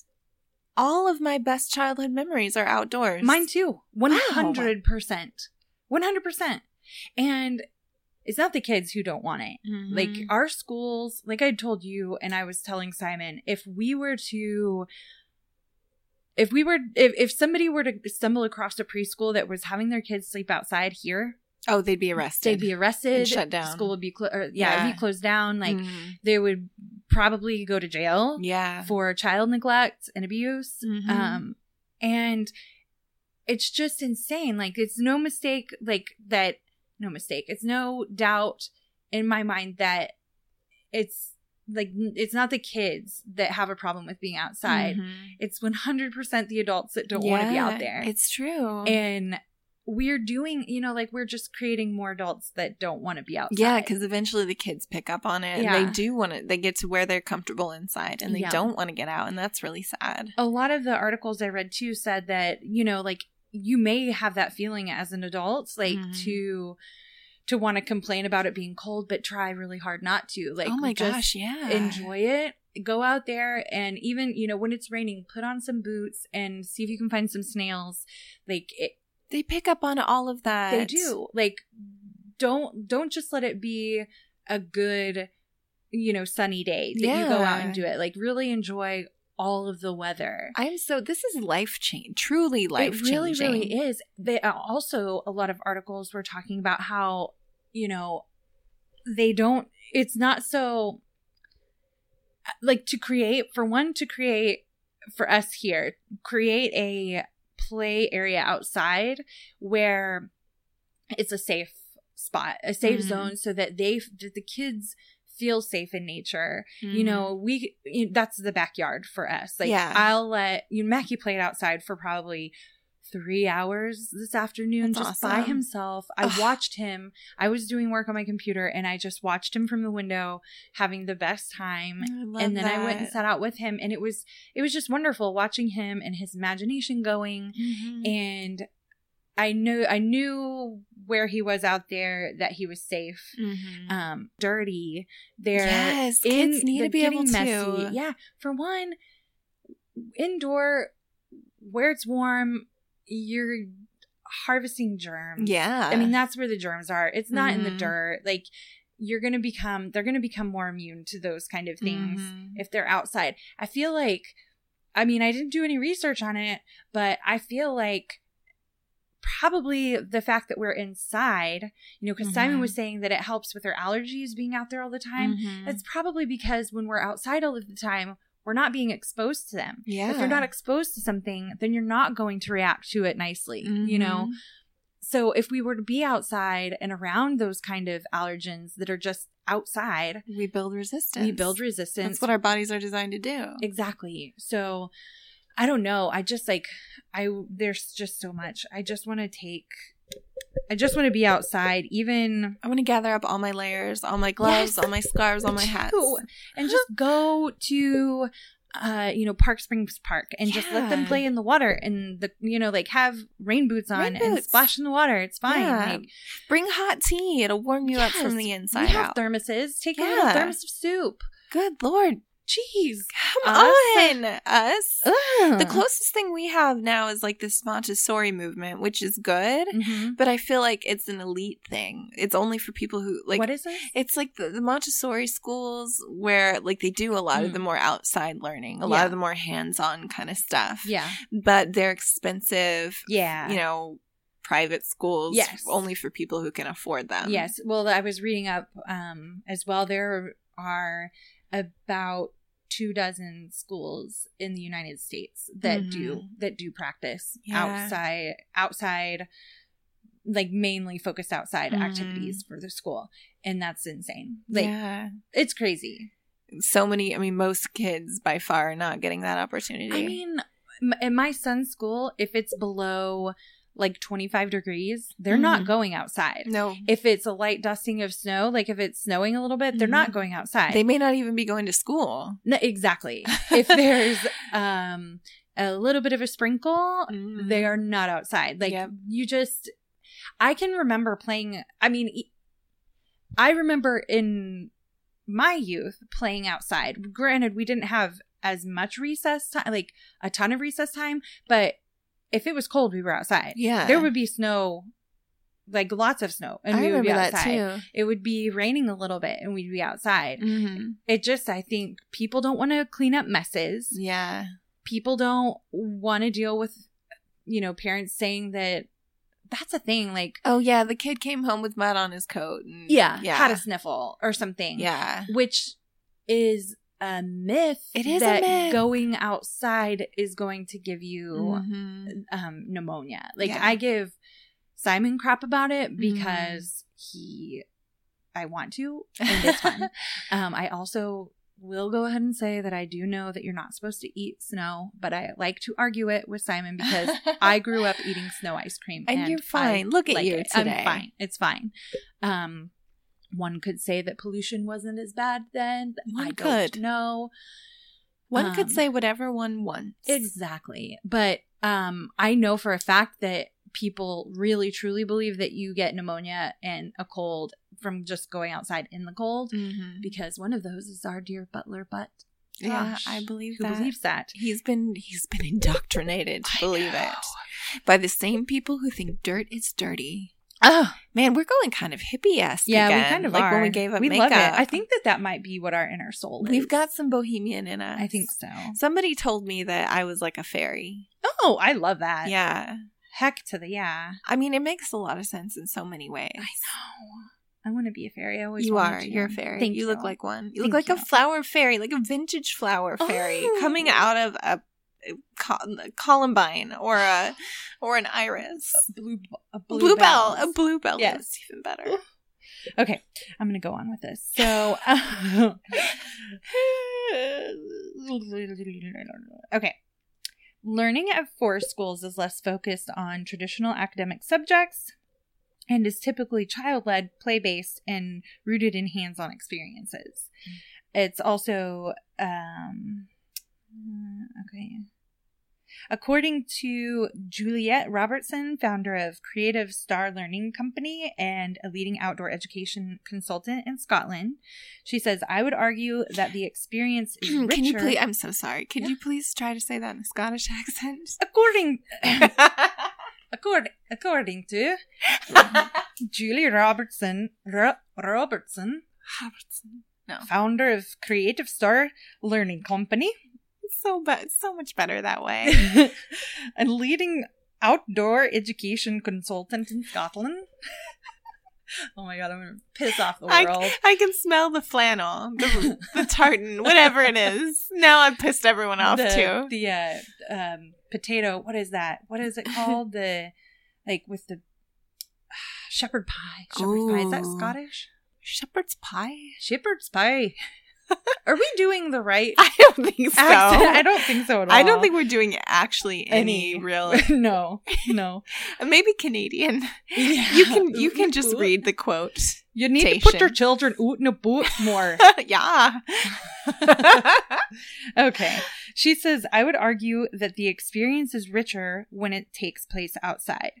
All of my best childhood memories are outdoors. Mine too. 100%. 100%. And it's not the kids who don't want it. Mhm. Like our schools, like I told you, and I was telling Simon, if we were to, if we were, if, if somebody were to stumble across a preschool that was having their kids sleep outside here, oh, they'd be arrested. they'd be arrested, And shut down. School would be, clo- or, yeah, it'd be closed down. Like Mhm. they would probably go to jail yeah. for child neglect and abuse. Mhm. Um, and it's just insane. Like it's no mistake, like that, no mistake. It's no doubt in my mind that it's like it's not the kids that have a problem with being outside. Mhm. It's 100% the adults that don't want to be out there. It's true. and we're doing, you know, like we're just creating more adults that don't want to be outside. yeah, because eventually the kids pick up on it. and Yeah. They do want to. They get to where they're comfortable inside, and they Yeah. don't want to get out, and that's really sad. a lot of the articles I read too said that, you know, like you may have that feeling as an adult, like Mhm. to to want to complain about it being cold, but try really hard not to. Like, oh my just gosh, yeah. enjoy it. Go out there and even you know when it's raining, put on some boots and see if you can find some snails. Like it, They pick up on all of that. they do. Like don't don't just let it be a good you know sunny day that you go out and do it. Like really enjoy all of the weather. I'm so this is life change, truly life it really, changing. really is. They uh, also a lot of articles were talking about how you know they don't. It's not so uh, like to create for one to create for us here create a play area outside where it's a safe spot, a safe Mhm. zone, so that they that the kids feel safe in nature Mm-hmm. you know we that's the backyard for us like Yeah. i'll let you know mackie played outside for probably three hours this afternoon That's just by himself i Ugh. watched him i was doing work on my computer and i just watched him from the window having the best time and then i went and sat out with him and it was it was just wonderful watching him and his imagination going Mhm. and i knew i knew where he was out there that he was safe Mhm. um dirty they're yes, in kids need to be able getting to. Yeah, for one, indoor where it's warm, you're harvesting germs. Yeah, I mean that's where the germs are. It's not in the Mhm. dirt. Like you're gonna become, they're gonna become more immune to those kind of things Mhm. if they're outside. I feel like, I mean, I didn't do any research on it, but I feel like probably the fact that we're inside, you know, because Simon Mhm. was saying that it helps with their allergies being out there all the time. Mhm. It's probably because when we're outside all of the time, we're not being exposed to them. yeah. If you're not exposed to something, then you're not going to react to it nicely, you know? So if we were to be outside and around those kind of allergens that are just outside, we build resistance. we build resistance. That's what our bodies are designed to do. Exactly. So I don't know. I just like I there's just so much. I just want to take I just want to be outside even I want to gather up all my layers, all my gloves, Yes. all my scarves, all my hats. too, and just go to uh you know Park Springs Park and just let them play in the water and the you know like have rain boots on Rain and splash in the water. It's fine. Yeah. Like Bring hot tea; it'll warm you up from the inside we have out. thermoses. Take a little thermos of soup. Good lord, Jeez. come Us? on, us. Ugh. The closest thing we have now is like this Montessori movement, which is good, Mhm. but I feel like it's an elite thing. It's only for people who like. what is this? It's like the, the Montessori schools where like they do a lot of Mm. the more outside learning, a lot of the more hands-on kind of stuff. Yeah. But they're expensive, Yeah. you know, private schools Yes. only for people who can afford them. Yes. Well, I was reading up um, as well. There are about two dozen schools in the United States that do that do practice Mm-hmm. Yeah. outside outside like mainly focused outside Mhm. activities for the school and that's insane like yeah. it's crazy So many, I mean, most kids by far are not getting that opportunity. i mean in my son's school if it's below like 25 degrees they're not Mhm. going outside no, if it's a light dusting of snow, like if it's snowing a little bit, they're not Mhm. going outside. they may not even be going to school. No, exactly. if there's um a little bit of a sprinkle, Mhm. they are not outside. Like Yep. you just I can remember playing I mean I remember in my youth playing outside. Granted, we didn't have as much recess time, like a ton of recess time, but if it was cold, we were outside. Yeah. There would be snow like lots of snow and I we would be outside it would be raining a little bit and we'd be outside. hmm It just, I think people don't want to clean up messes. Yeah. People don't want to deal with, you know, parents saying that that's a thing. Like, Oh yeah, the kid came home with mud on his coat. And, yeah, yeah, had a sniffle or something. yeah. Which is a myth. It is a that myth. going outside is going to give you Mhm. um, pneumonia. Like Yeah. I give Simon crap about it Mm-hmm. because he, I want to, and it's fun. um, I also will go ahead and say that I do know that you're not supposed to eat snow, but I like to argue it with Simon because I grew up eating snow ice cream, And you're I fine. Look at like you it. today. I'm fine. It's fine. Um, one could say that pollution wasn't as bad then. One I don't could. know. One Um, could say whatever one wants. Exactly. But Um, I know for a fact that people really truly believe that you get pneumonia and a cold from just going outside in the cold Mhm. because one of those is our dear butler butt. Yeah, Gosh, I believe Who that. believes that? He's been he's been indoctrinated to I believe know. it by the same people who think dirt is dirty. Oh, Man, we're going kind of hippie esque. yeah, again, we kind of like are. when we gave up we makeup. love it. I think that that might be what our inner soul is. we've got some bohemian in us. I think so. Somebody told me that I was like a fairy. Oh, I love that. Yeah, Heck to the yeah. I mean, it makes a lot of sense in so many ways. I know. I want to be a fairy. I always You are. to. You're a fairy. Thank you, you. look like one. You Thank look like you. a flower fairy, like a vintage flower fairy Oh. coming out of a, columbine or a or an iris. blue, a Bluebell, bluebell. a bluebell. Yes. Yes, even better. Okay, I'm gonna go on with this. So, okay, learning at forest schools is less focused on traditional academic subjects and is typically child-led, play-based, and rooted in hands-on experiences. It's also um, uh, okay. According to Juliet Robertson, founder of Creative Star Learning Company and a leading outdoor education consultant in Scotland, she says, I would argue that the experience is richer. Can you please? I'm so sorry. Could Yeah. you please try to say that in a Scottish accent? according, according, according to Julie Robertson, Ro- Robertson, Robertson. No, founder of Creative Star Learning Company, so bad. So much better that way. a leading outdoor education consultant in Scotland. oh my god, I'm gonna piss off the I- world. I can smell the flannel, the, the tartan, whatever it is. Now I've pissed everyone off the, too. The uh, um, potato. What is that? What is it called? the like with the shepherd pie. Shepherd pie. Is that Scottish? Shepherd's pie? Shepherd's pie. Are we doing the right I don't think so. accent? I don't think so at all. I don't think we're doing actually any, Any. real. no, no. Maybe Canadian. Yeah. You can you can just read the quote. You need to put your children out in a boot more. yeah. Okay. She says, I would argue that the experience is richer when it takes place outside.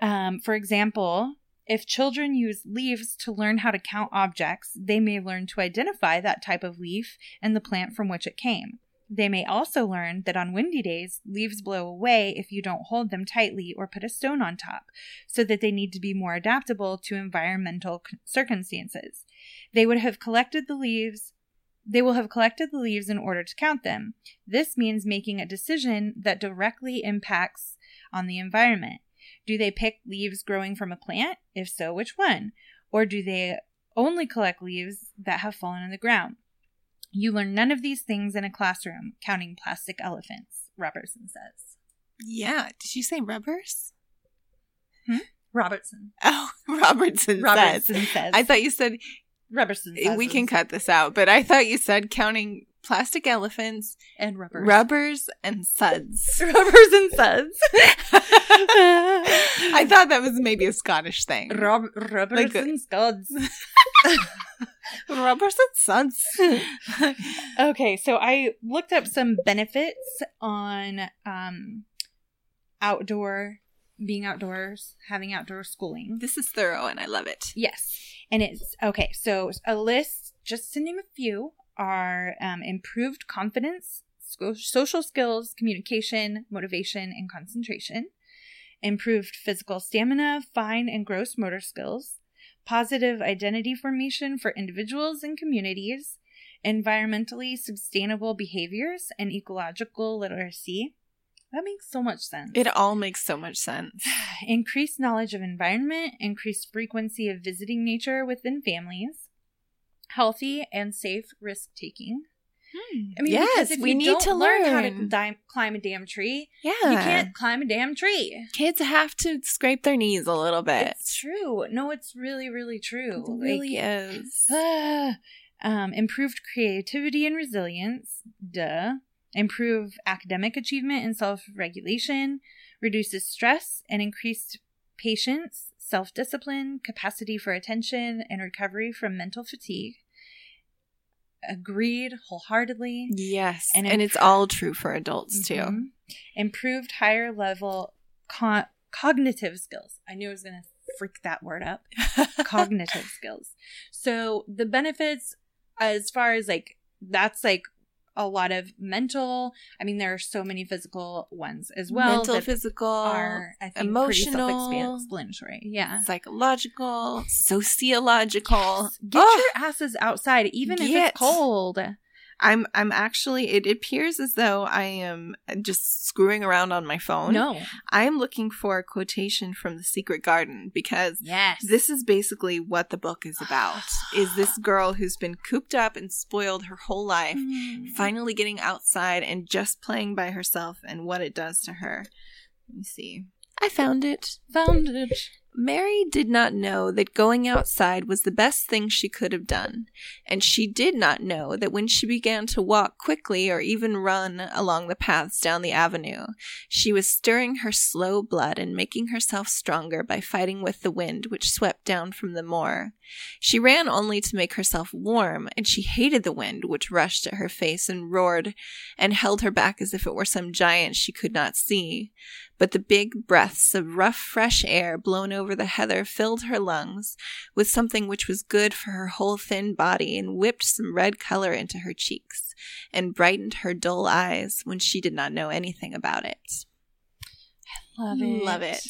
Um, for example, if children use leaves to learn how to count objects, they may learn to identify that type of leaf and the plant from which it came. They may also learn that on windy days, leaves blow away if you don't hold them tightly or put a stone on top, so that they need to be more adaptable to environmental circumstances. They would have collected the leaves they will have collected the leaves in order to count them. This means making a decision that directly impacts on the environment. Do they pick leaves growing from a plant? If so, which one? Or do they only collect leaves that have fallen on the ground? You learn none of these things in a classroom, counting plastic elephants, Robertson says. Yeah. Did you say rubbers? Hmm? Robertson. Oh, Robertson, says. Robertson says. I thought you said Robertson says. we can cut this out, but I thought you said counting plastic elephants, and rubbers. rubbers, and suds. Rubbers and suds. I thought that was maybe a Scottish thing. Rob- rubbers Like a- and scuds. Rubbers and suds. okay, so I looked up some benefits on um outdoor being outdoors, having outdoor schooling. this is thorough and I love it. Yes. And it's okay, so a list, just to name a few, are um, improved confidence, social skills, communication, motivation, and concentration, improved physical stamina, fine and gross motor skills, positive identity formation for individuals and communities, environmentally sustainable behaviors, and ecological literacy. That makes so much sense It all makes so much sense. increased knowledge of environment, increased frequency of visiting nature within families, healthy and safe risk taking. I mean, yes, if we you need don't to learn learn. how to di- climb a damn tree. yeah, You can't climb a damn tree. Kids have to scrape their knees a little bit. It's true. No, it's really, really true. It really is. Ah, um, improved creativity and resilience. Duh. Improve academic achievement and self regulation. Reduces stress and increased patience, self discipline, capacity for attention, and recovery from mental fatigue. Agreed wholeheartedly. Yes, And and, it's all true for adults too. Mhm. Improved higher level co- cognitive skills. I knew I was going to freak that word up. cognitive skills. So the benefits, as far as like, that's like a lot of mental. I mean, there are so many physical ones as well. Mental, physical, are I think emotional, self-explanatory. Yeah. psychological, sociological. Get Oh, your asses outside, even if it's cold. I'm I'm actually it appears as though I am just screwing around on my phone. No. I am looking for a quotation from The Secret Garden because Yes. this is basically what the book is about. is this girl who's been cooped up and spoiled her whole life Mm. finally getting outside and just playing by herself and what it does to her. Let me see. I found it. found it. Mary did not know that going outside was the best thing she could have done, and she did not know that when she began to walk quickly or even run along the paths down the avenue, she was stirring her slow blood and making herself stronger by fighting with the wind which swept down from the moor. She ran only to make herself warm, and she hated the wind which rushed at her face and roared and held her back as if it were some giant she could not see but the big breaths of rough, fresh air blown over the heather filled her lungs with something which was good for her whole thin body and whipped some red color into her cheeks and brightened her dull eyes when she did not know anything about it. Love it. Love it.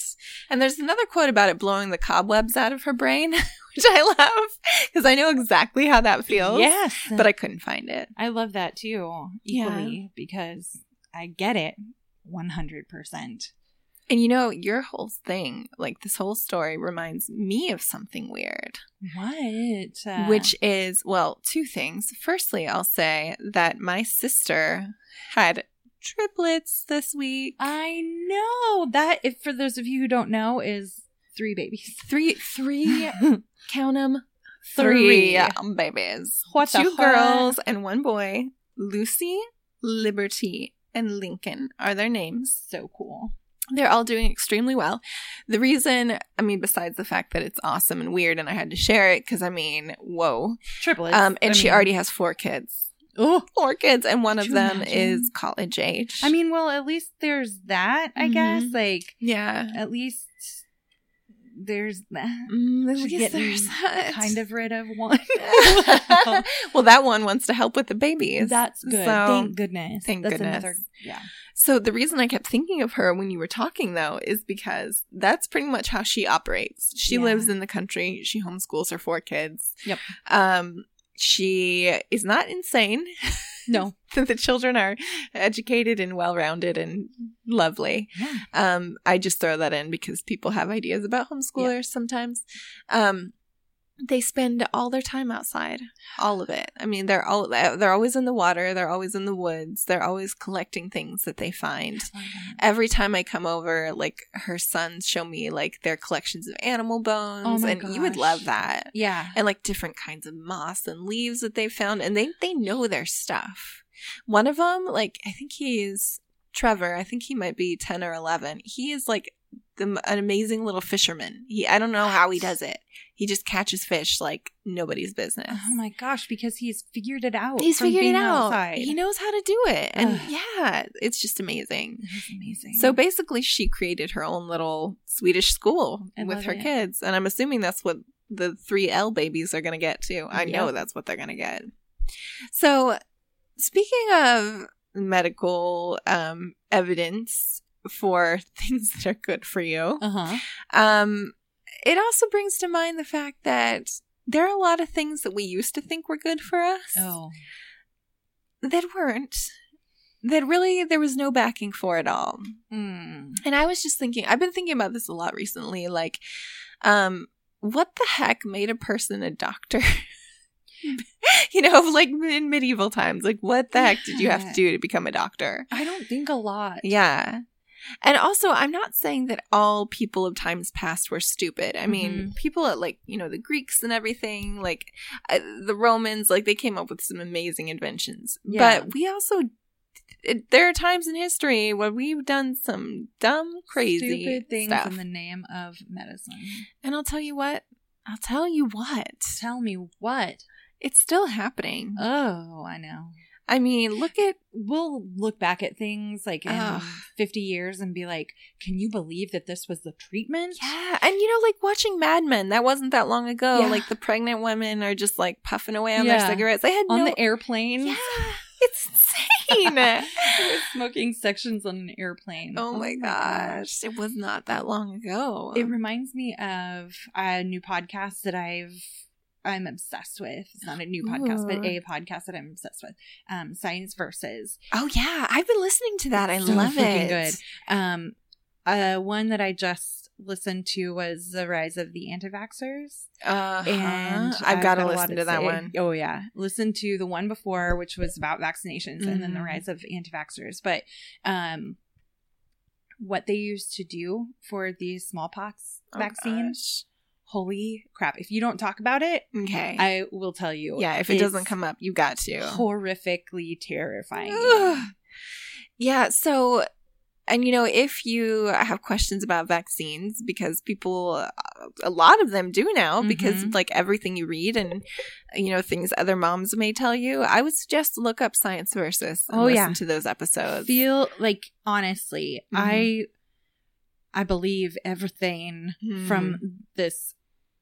And there's another quote about it blowing the cobwebs out of her brain, which I love because I know exactly how that feels. Yes. But I couldn't find it. I love that too, Yeah. equally, because I get it 100%. And you know, your whole thing, like this whole story, reminds me of something weird. What? Uh, which is well two things firstly i'll say that my sister had triplets this week I know that, if for those of you who don't know, is three babies. three three count them Three. three babies What two girls and one boy lucy liberty and lincoln are their names So cool. They're all doing extremely well. The reason, I mean, besides the fact that it's awesome and weird, and I had to share it because I mean, whoa. Triplets. Um, and I she mean- already has four kids. four kids, and one Could of them imagine? is college age. I mean, well, at least there's that, I Mhm. guess. Like, yeah. at least there's that. Mm, at least there's that. Kind of rid of one. well, that one wants to help with the babies. That's good. So, thank goodness. thank That's goodness. Another, yeah. So the reason I kept thinking of her when you were talking, though, is because that's pretty much how she operates. She Yeah. lives in the country. She homeschools her four kids. Yep. Um, she is not insane. No. the children are educated and well-rounded and lovely. Yeah. Um, I just throw that in because people have ideas about homeschoolers sometimes. Um, they spend all their time outside, all of it. I mean, they're all they're always in the water, they're always in the woods, they're always collecting things that they find. Every time I come over, like her sons show me like their collections of animal bones, Oh my and you would love that. Yeah. And like different kinds of moss and leaves that they found, and they they know their stuff. One of them, like I think he's Trevor. I think he might be ten or eleven. He is like the, an amazing little fisherman. He I don't know how he does it. He just catches fish like nobody's business. Oh my gosh, because he's figured it out. He's figured it out. Outside. He knows how to do it, and Ugh. yeah, it's just amazing. It is amazing. So basically, she created her own little Swedish school I with her it. kids, and I'm assuming that's what the three L babies are going to get too. I know that's what they're going to get. So, speaking of medical um, evidence for things that are good for you, uh huh. um, it also brings to mind the fact that there are a lot of things that we used to think were good for us Oh. that weren't. That really there was no backing for it all. Mm. And I was just thinking, I've been thinking about this a lot recently. Like, um, what the heck made a person a doctor? you know, like in medieval times, like what the heck did you have to do to become a doctor? I don't think a lot. Yeah. And also, I'm not saying that all people of times past were stupid. I mean, Mhm. people at like, you know, the Greeks and everything, like uh, the Romans, like they came up with some amazing inventions. Yeah. But we also, it, there are times in history where we've done some dumb, crazy Stupid things stuff. in the name of medicine. and I'll tell you what, I'll tell you what, Tell me what? it's still happening. Oh, I know. I mean, look at we'll look back at things like in Ugh. 50 years and be like, can you believe that this was the treatment? yeah, and you know, like watching Mad Men. That wasn't that long ago. Yeah. Like the pregnant women are just like puffing away on Yeah. their cigarettes. They had On no. the airplanes. yeah, it's insane. Smoking sections on an airplane. oh, oh my gosh, it was not that long ago. It reminds me of a new podcast that I've I'm obsessed with. It's not a new podcast, but a podcast that I'm obsessed with. Um, Science Versus. oh yeah, I've been listening to that. I So love it. good. Um, uh, one that I just listened to was the rise of the anti-vaxxers, Uh-huh. and I've got to listen to that say. one. Oh yeah, listen to the one before, which was about vaccinations, and then the Mhm. rise of anti-vaxxers. But um, what they used to do for the smallpox Oh, vaccine, gosh. Holy crap! If you don't talk about it, Okay. I will tell you. yeah, if it doesn't come up, you got to. horrifically terrifying. Yeah, so and you know, if you have questions about vaccines because people a lot of them do now because Mhm. like everything you read and you know things other moms may tell you, I would suggest look up Science Versus and Oh, listen yeah. to those episodes. feel like honestly Mhm. i i believe everything Mhm. from this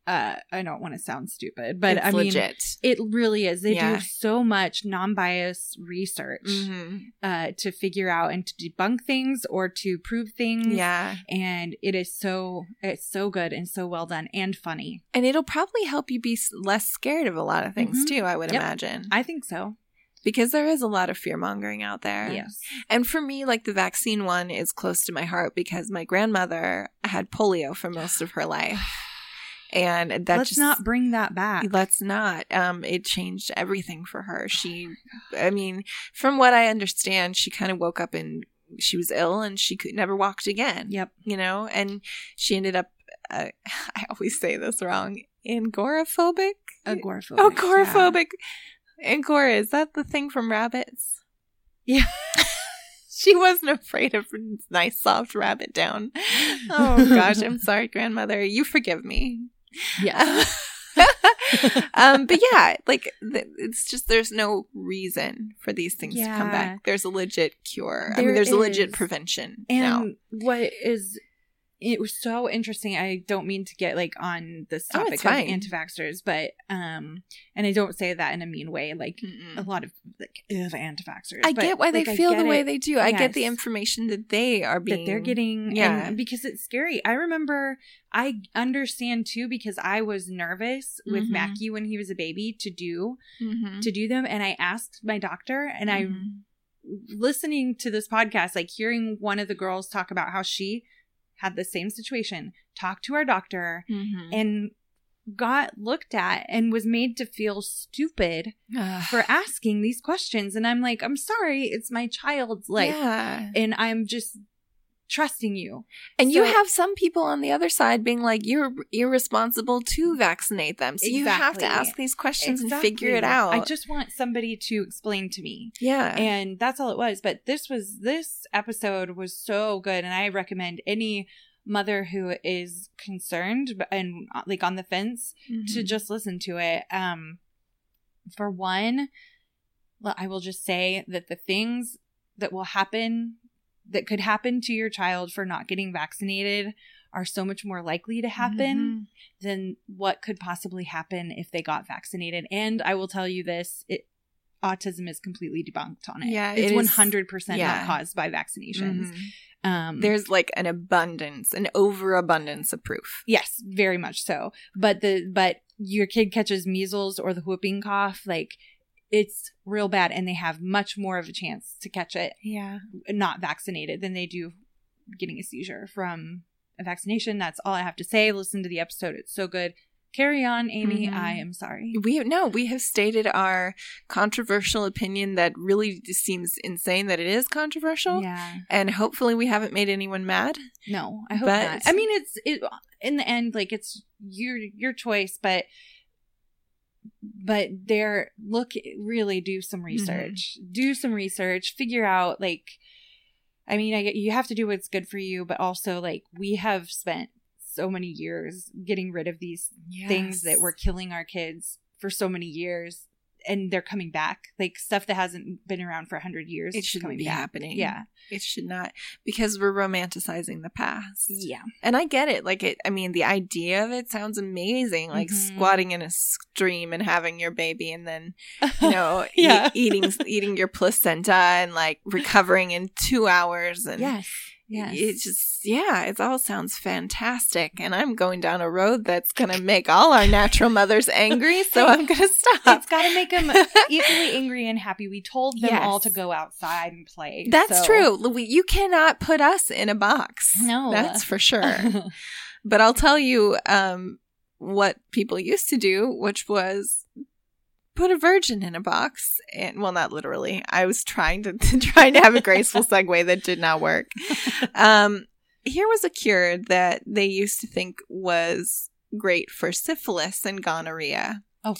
uh i don't want to sound stupid but It's i mean legit. it really is they Yeah. do so much non-biased research Mhm. uh to figure out and to debunk things or to prove things Yeah. and it is so it's so good and so well done and funny And it'll probably help you be less scared of a lot of things Mhm. too, I would Yep. imagine. i think so because there is a lot of fear mongering out there. yes And for me, like the vaccine one is close to my heart because my grandmother had polio for most of her life. And that let's just not bring that back let's not. Um, it changed everything for her. She I mean, from what I understand, she kind of woke up and she was ill and she could never walked again. yep You know, and she ended up uh, I always say this wrong. Agoraphobic? agoraphobic Oh, yeah. agoraphobic. Angora, is that the thing from rabbits? Yeah. she wasn't afraid of nice soft rabbit down. Oh gosh, I'm sorry, grandmother. You forgive me. Yes um, but yeah, like th- it's just there's no reason for these things to come back. There's a legit cure. I mean, There there's a legit prevention And now. what is it was so interesting. I don't mean to get like on this Oh, topic it's of fine. anti-vaxxers, but um, and I don't say that in a mean way. Like Mm-mm. a lot of like anti-vaxxers. I but, get why like, they feel the way it they do. I get the information that they are being that they're getting. Yeah. because it's scary. I remember. I understand too because I was nervous with Mhm. Mackie when he was a baby to do Mhm. to do them, and I asked my doctor, and I Mhm. listening to this podcast, like hearing one of the girls talk about how she had the same situation, talked to our doctor, Mhm. and got looked at and was made to feel stupid Ugh. for asking these questions. And I'm like, I'm sorry, it's my child's life. Yeah. And I'm just trusting you. And you have some people on the other side being like, you're irresponsible to vaccinate them. So you have to ask these questions and figure it out. I just want somebody to explain to me. yeah. and that's all it was but this was this episode was so good and i recommend any mother who is concerned and uh, like on the fence to Mhm. just listen to it um for one well, i will just say that the things that will happen that could happen to your child for not getting vaccinated are so much more likely to happen Mhm. than what could possibly happen if they got vaccinated. And I will tell you this, it autism is completely debunked on it. Yeah, it's one hundred percent not caused by vaccinations. Mhm. Um, There's like an abundance, an overabundance of proof. yes, very much so. But the but your kid catches measles or the whooping cough, like it's real bad, and they have much more of a chance to catch it Yeah. not vaccinated than they do getting a seizure from a vaccination. That's all I have to say. Listen to the episode; it's so good. Carry on, Amy. Mhm. I am sorry. We no, we have stated our controversial opinion that really just seems insane that it is controversial. Yeah. And hopefully we haven't made anyone mad. No, I hope But- not. I mean, it's it in the end, like it's your your choice, but but there, look, really do some mm-hmm. research. Do some research. Figure out like, I mean, I you have to do what's good for you, but also like we have spent so many years getting rid of these things that were killing our kids for so many years. And they're coming back. Like stuff that hasn't been around for a hundred years. it shouldn't be back. happening. Yeah. It should not because we're romanticizing the past. Yeah. And I get it. Like it I mean the idea of it sounds amazing. Like Mhm. squatting in a stream and having your baby and then you know e- eating eating your placenta and like recovering in 2 hours and yes. Yes. It just, yeah, it all sounds fantastic. And I'm going down a road that's going to make all our natural mothers angry. So I'm going to stop. it's got to make them equally angry and happy. We told them all to go outside and play. That's so- true. Louis, You cannot put us in a box. No. That's for sure. but I'll tell you um, what people used to do, which was put a virgin in a box. And well, not literally. I was trying to trying to have a graceful segue that did not work. Um, here was a cure that they used to think was great for syphilis and gonorrhea. Oh.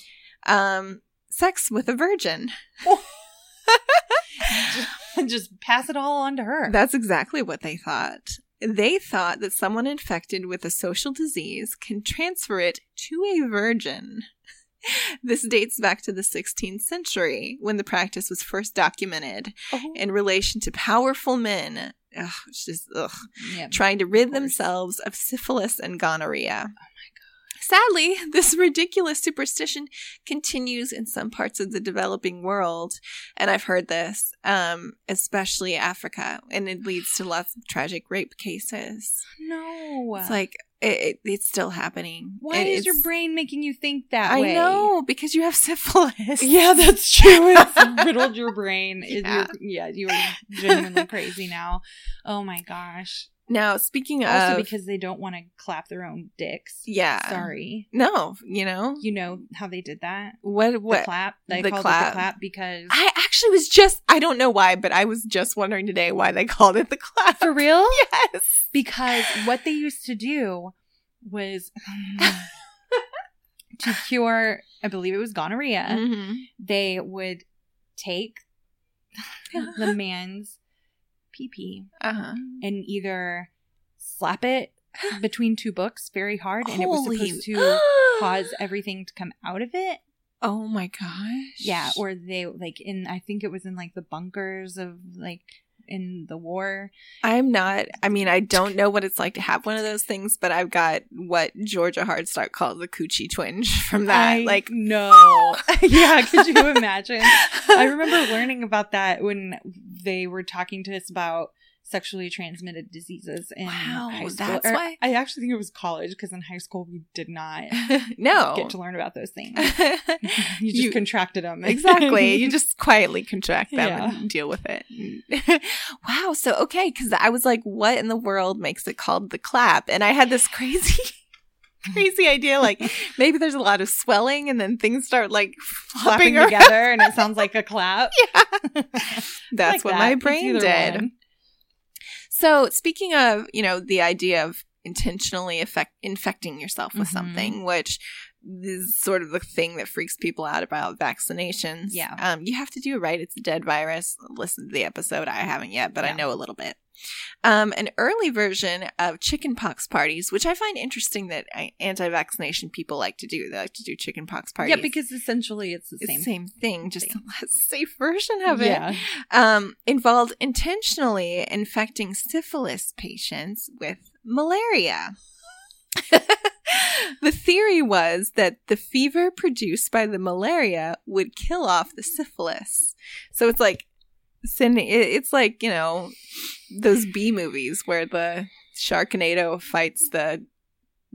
Um, sex with a virgin. Just pass it all on to her. That's exactly what they thought. They thought that someone infected with a social disease can transfer it to a virgin. This dates back to the 16th century when the practice was first documented Oh. in relation to powerful men. Ugh, just ugh, Yeah. trying to rid course. themselves of syphilis and gonorrhea. Sadly, this ridiculous superstition continues in some parts of the developing world, and I've heard this, um, especially Africa, and it leads to lots of tragic rape cases. No. It's like it, it, it's still happening. why It- is your brain making you think that I way? know because you have syphilis. Yeah, that's true. It's riddled your brain. Yeah. you're- yeah, you are genuinely crazy now. Oh my gosh. Now, speaking Also, of, Also, because they don't want to clap their own dicks. yeah, Sorry. no, you know You know how they did that? what? The What? clap. They The called it clap. the clap because. I actually was just I don't know why, but I was just wondering today why they called it the clap. For real? Yes. Because what they used to do was to cure, I believe it was gonorrhea, Mhm. they would take the man's pee pee Uh-huh. and either slap it between two books very hard and it was supposed to cause everything to come out of it. Oh my gosh. Yeah, or they like in I think it was in like the bunkers of like in the war. I'm not I mean, I don't know what it's like to have one of those things, but I've got what Georgia Hardstark calls a coochie twinge from that. I like no. yeah, could you imagine? I remember learning about that when they were talking to us about sexually transmitted diseases in Wow, high school. that's Or why- I actually think it was college because in high school we did not no. get to learn about those things. You just You- contracted them. exactly. You just quietly contract them Yeah. and deal with it. wow. So, okay. Cause I was like, what in the world makes it called the clap? And I had this crazy, crazy idea. Like maybe there's a lot of swelling and then things start like flopping together and it sounds like a clap. Yeah. That's Like what that. my brain did. one. So, speaking of, you know, the idea of intentionally affect- infecting yourself with Mhm. something, which is sort of the thing that freaks people out about vaccinations. Yeah. Um, you have to do it right. It's a dead virus. Listen to the episode. I haven't yet, but I know a little bit. Um, an early version of chickenpox parties, which I find interesting that uh, anti-vaccination people like to do. They like to do chickenpox parties. Yeah, because essentially it's the it's same. same thing, just thing. a less safe version of it Yeah. um, involved intentionally infecting syphilis patients with malaria. the theory was that the fever produced by the malaria would kill off the syphilis. So it's like sending. It's like you know those B movies where the Sharknado fights the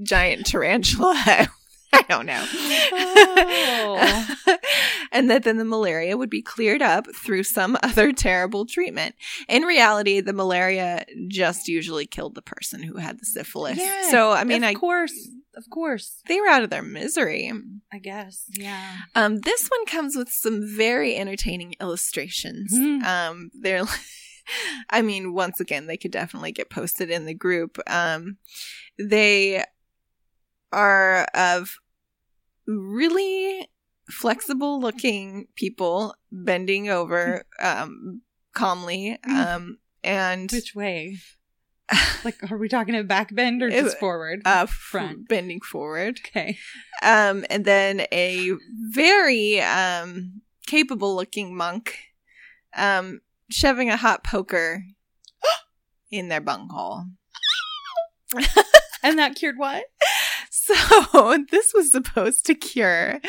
giant tarantula. I don't know. Oh. and that then the malaria would be cleared up through some other terrible treatment. In reality, the malaria just usually killed the person who had the syphilis. Yeah, so, I mean, of I course, of course, they were out of their misery. I guess. Yeah. Um, this one comes with some very entertaining illustrations. Mhm. Um, they're, I mean, once again, they could definitely get posted in the group. Um, they are of really flexible looking people bending over um, calmly. Um, and Which way? Like, are we talking a back bend or just forward? uh, Front. front bending forward. okay. Um, and then a very um capable looking monk, um, shoving a hot poker in their bunghole. And that cured what? So this was supposed to cure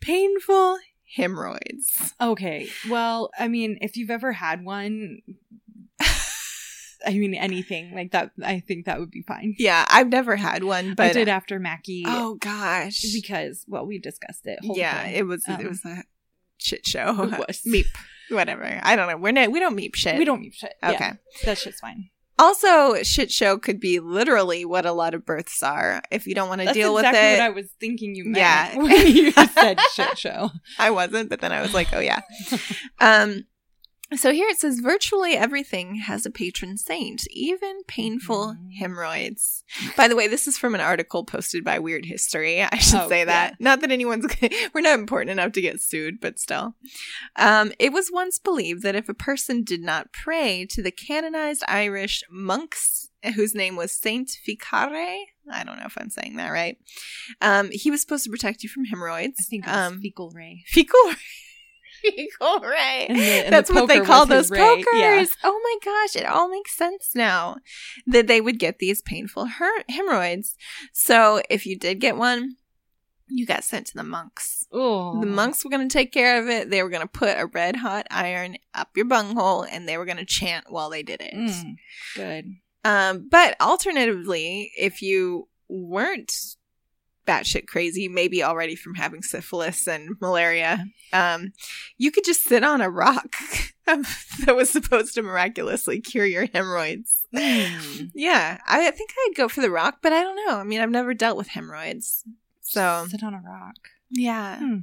painful hemorrhoids. Okay. Well, I mean, if you've ever had one, I mean, anything like that, I think that would be fine. Yeah, I've never had one, but I did after Mackie oh gosh, because, well, we discussed it. whole yeah, thing. it was Um, it was a shit show. It was. meep, whatever. I don't know. We're not, we don't meep shit. We don't meep shit. Yeah, Okay. that shit's fine. Also, shit show could be literally what a lot of births are. If you don't want to That's deal exactly with it, what I was thinking you meant Yeah. when you said shit show. I wasn't, but then I was like, oh yeah. um, so here it says virtually everything has a patron saint, even painful Mhm. hemorrhoids. By the way, this is from an article posted by Weird History. I should Oh, say that. Not that anyone's we're not important enough to get sued, but still. Um, it was once believed that if a person did not pray to the canonized Irish monks whose name was Saint Ficare, I don't know if I'm saying that right. Um, he was supposed to protect you from hemorrhoids. I think it was um, fecal ray. fecal fecal ray. And the- and That's the what they call those pokers. Yeah. Oh my gosh, it all makes sense now that they would get these painful her- hemorrhoids. So if you did get one, you got sent to the monks. Oh, The monks were going to take care of it. They were going to put a red hot iron up your bunghole and they were going to chant while they did it. Mm, good. Um, but alternatively, if you weren't batshit crazy, maybe already from having syphilis and malaria, um, you could just sit on a rock that was supposed to miraculously cure your hemorrhoids. Mm. Yeah, I think I'd go for the rock, but I don't know. I mean, I've never dealt with hemorrhoids. So, sit on a rock. yeah. Hmm.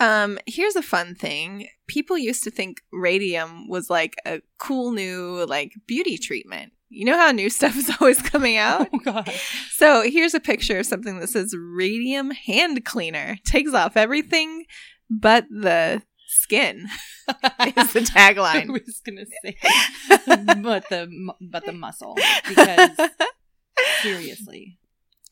Um, here's a fun thing. People used to think radium was like a cool new like beauty treatment. You know how new stuff is always coming oh, out? Oh god. So here's a picture of something that says radium hand cleaner. Takes off everything but the skin is the tagline. I was gonna say, but the but the muscle because seriously,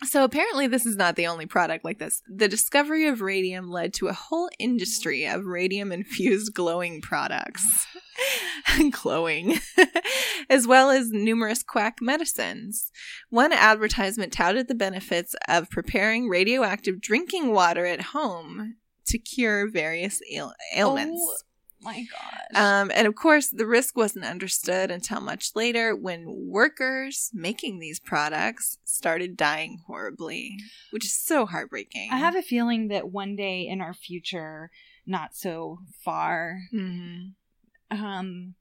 So apparently this is not the only product like this. The discovery of radium led to a whole industry of radium infused glowing products. glowing. as well as numerous quack medicines. One advertisement touted the benefits of preparing radioactive drinking water at home to cure various ail- ailments. Oh, my gosh. Um, and of course, the risk wasn't understood until much later when workers making these products started dying horribly, which is so heartbreaking. I have a feeling that one day in our future, not so far, Mhm. um,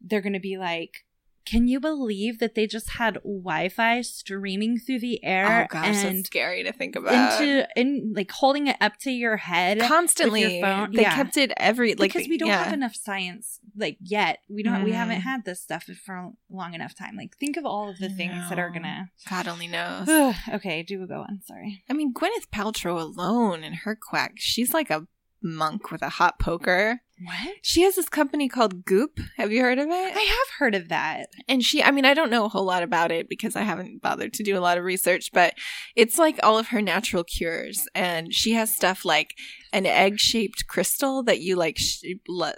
they're gonna be like. Can you believe that they just had Wi-Fi streaming through the Oh air gosh, and scary to think about. into in like holding it up to your head Constantly, your phone? they Yeah. kept it every like because we don't yeah. have enough science like yet. We don't. We Mhm. haven't had this stuff for a long enough time. Like think of all of the things that are gonna. God only knows. okay, do we go on. Sorry. I mean, Gwyneth Paltrow alone in her quack, she's like a monk with a hot poker. What? She has this company called Goop. Have you heard of it? I have heard of that. and she i mean i don't know a whole lot about it because i haven't bothered to do a lot of research but it's like all of her natural cures and she has stuff like an egg-shaped crystal that you like sh-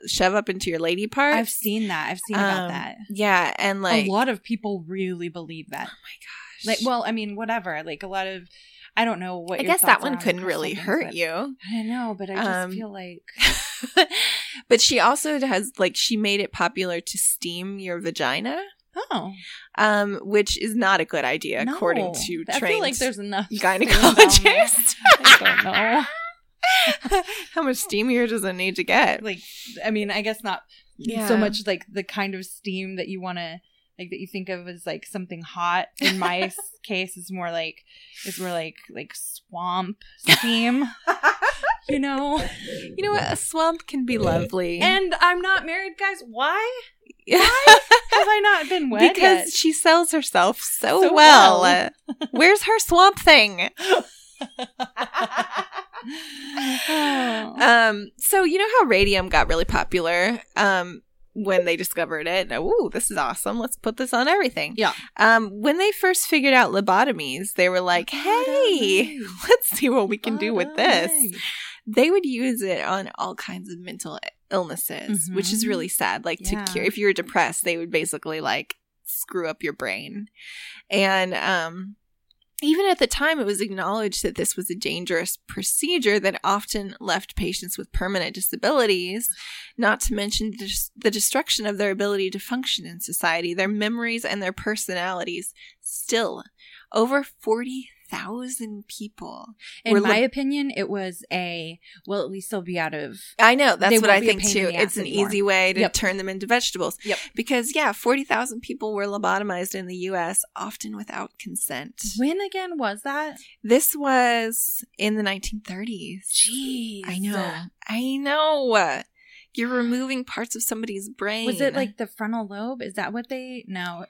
shove up into your lady part I've seen that. I've seen about Um, that. yeah and like a lot of people really believe that. oh my gosh Like, well, I mean, whatever. Like a lot of. I don't know what. i guess that one couldn't really hurt but- you I know, but I just Um, feel like but she also has like she made it popular to steam your vagina oh, um which is not a good idea no. according to I trained feel like there's enough gynecologist I don't know. How much steamier does it need to get? like i mean i guess not Yeah. so much like the kind of steam that you want to like that you think of as like something hot in my case is more like is more like like swamp steam you know You know what? A swamp can be lovely. and i'm not married guys why Yeah. have i not been wed because yet? she sells herself so, So well. well. Where's her swamp thing? Um, so you know how radium got really popular? Um, when they discovered it. Ooh, this is awesome. Let's put this on everything. Yeah. Um, when they first figured out lobotomies, they were like, hey, let's see what we can do with this. They would use it on all kinds of mental illnesses, which is Mhm. really sad. Like Yeah. to cure, if you were depressed, they would basically like screw up your brain. And um, even at the time, it was acknowledged that this was a dangerous procedure that often left patients with permanent disabilities, not to mention the des- the destruction of their ability to function in society, their memories, and their personalities. Still, over 40,000 people. In my look- opinion, it was a well, at least they'll be out of I know that's what I think too. It's an anymore. easy way to Yep. turn them into vegetables. Yep. Because yeah, forty thousand people were lobotomized in the U.S. often without consent. when again was that? This was in the 1930s. Jeez. I know. I know. You're removing parts of somebody's brain. Was it like the frontal lobe? Is that what they? No,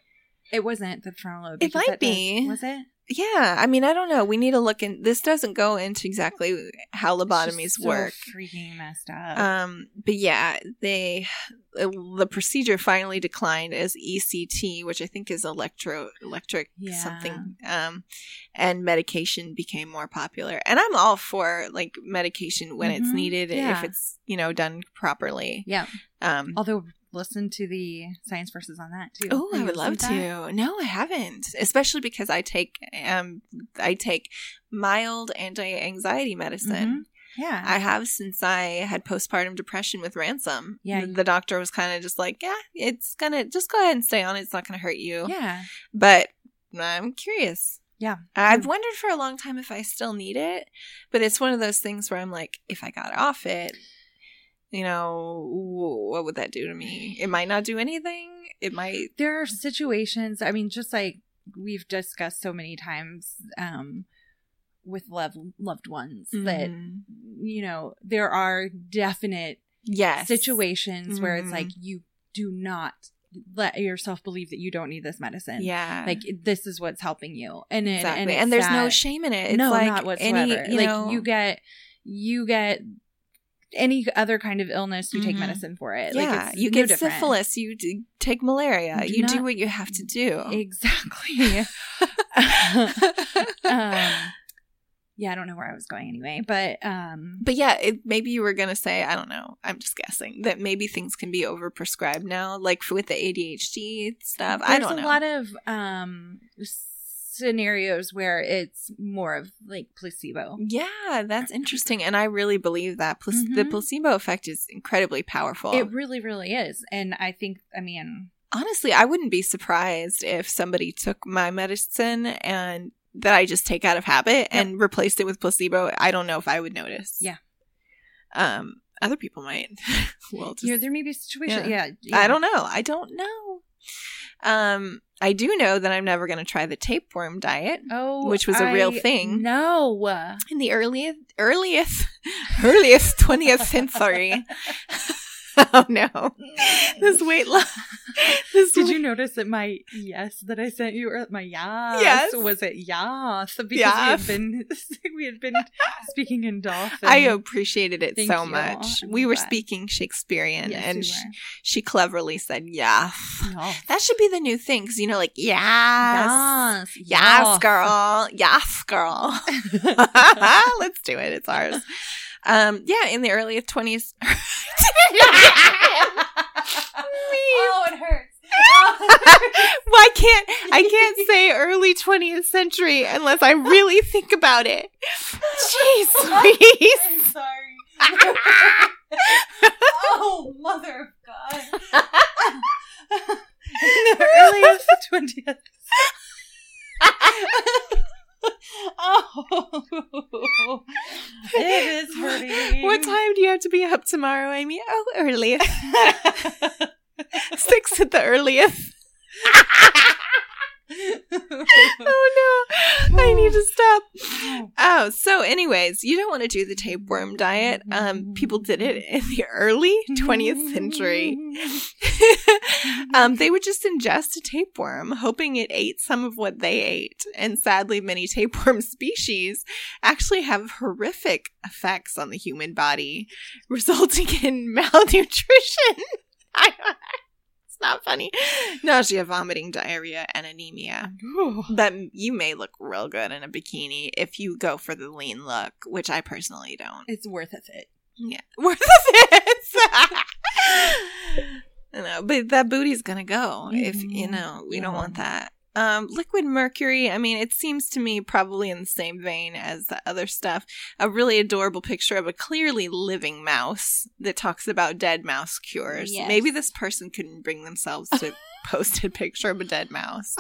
it wasn't the frontal lobe. It might that does- be. was it? Yeah, I mean, I don't know. We need to look in. This doesn't go into exactly how It's lobotomies so work. freaking messed up. Um, but yeah, they the procedure finally declined as ECT, which I think is electro electric Yeah. something. Um, and medication became more popular. And I'm all for like medication when it's Mhm. needed if it's you know done properly. yeah. Um, Although listen to the science versus on that too. Oh, I would love listened that? to. No, I haven't. Especially because I take um I take mild anti-anxiety medicine. Yeah. I have since I had postpartum depression with ransom. Yeah. The, doctor was kind of just like, "Yeah, it's gonna just go ahead and stay on it. It's not gonna hurt you." yeah. But I'm curious. Yeah. I've wondered for a long time if I still need it, but it's one of those things where I'm like, if I got off it, you know, what would that do to me? It might not do anything. It might There are situations, I mean, just like we've discussed so many times um, with love, loved ones, that, Mhm. you know, there are definite yes situations where it's like you do not let yourself believe that you don't need this medicine. Yeah, Like this is what's helping you. And it, exactly. and, And, there's no shame in it. It's no, like not whatsoever. Any, you like know, you get you get any other kind of illness, you take Mhm. medicine for it. yeah, like you no get different. syphilis, you d- take malaria, Do you do what you have to do. Exactly. um, yeah, I don't know where I was going anyway, but um, But yeah, it, maybe you were gonna say, I don't know. I'm just guessing that maybe things can be overprescribed now, like with the ADHD stuff. I don't know. a lot of um scenarios where it's more of like placebo. yeah, that's interesting, and I really believe that Pla- the Mhm. placebo effect is incredibly powerful. It really, really is, and I think, I mean, Honestly, I wouldn't be surprised if somebody took my medicine and that I just take out of habit and replaced it with placebo. I don't know if I would notice. Yeah. Um, other people might. well, just, know, there may be a situation. yeah. Yeah, yeah. I don't know. I don't know. Um, I do know that I'm never going to try the tapeworm diet Oh, which was a real thing. No, in the earliest, earliest, earliest 20th century. oh no, mm. this weight loss. This Did weight- you notice that my yes that I sent you, or my yes, Yes. was it yes because we had been we had been speaking in dolphin. I appreciated it Thank so much. We were speaking Shakespearean, Yes, and we sh- were. she cleverly said "yes." Yes. That should be the new thing cuz you know, like yes, Yes, yes, girl, yes, girl. Let's do it. It's ours. Um, yeah, in the earliest twenties. oh, it hurts. Why can't I can't say early 20th century unless I really think about it. Jeez Louise. I'm sorry. oh, mother of God. In the earliest twentieth. Oh, it is hurting. What time do you have to be up tomorrow, Amy? Oh, earliest. Six at the earliest. oh no, I need to stop. Oh, so anyways, you don't want to do the tapeworm diet. Um, people did it in the early 20th century. um, they would just ingest a tapeworm, hoping it ate some of what they ate. And sadly, many tapeworm species actually have horrific effects on the human body, resulting in malnutrition. Not funny. Nausea, vomiting, diarrhea, and anemia. Ooh. But you may look real good in a bikini if you go for the lean look, which I personally don't. It's worth a fit. Yeah, worth it. I know, but that booty's gonna go if you Mhm. know we don't want that. Um, liquid mercury. I mean, it seems to me probably in the same vein as the other stuff. A really adorable picture of a clearly living mouse that talks about dead mouse cures. Yes. Maybe this person couldn't bring themselves to post a picture of a dead mouse,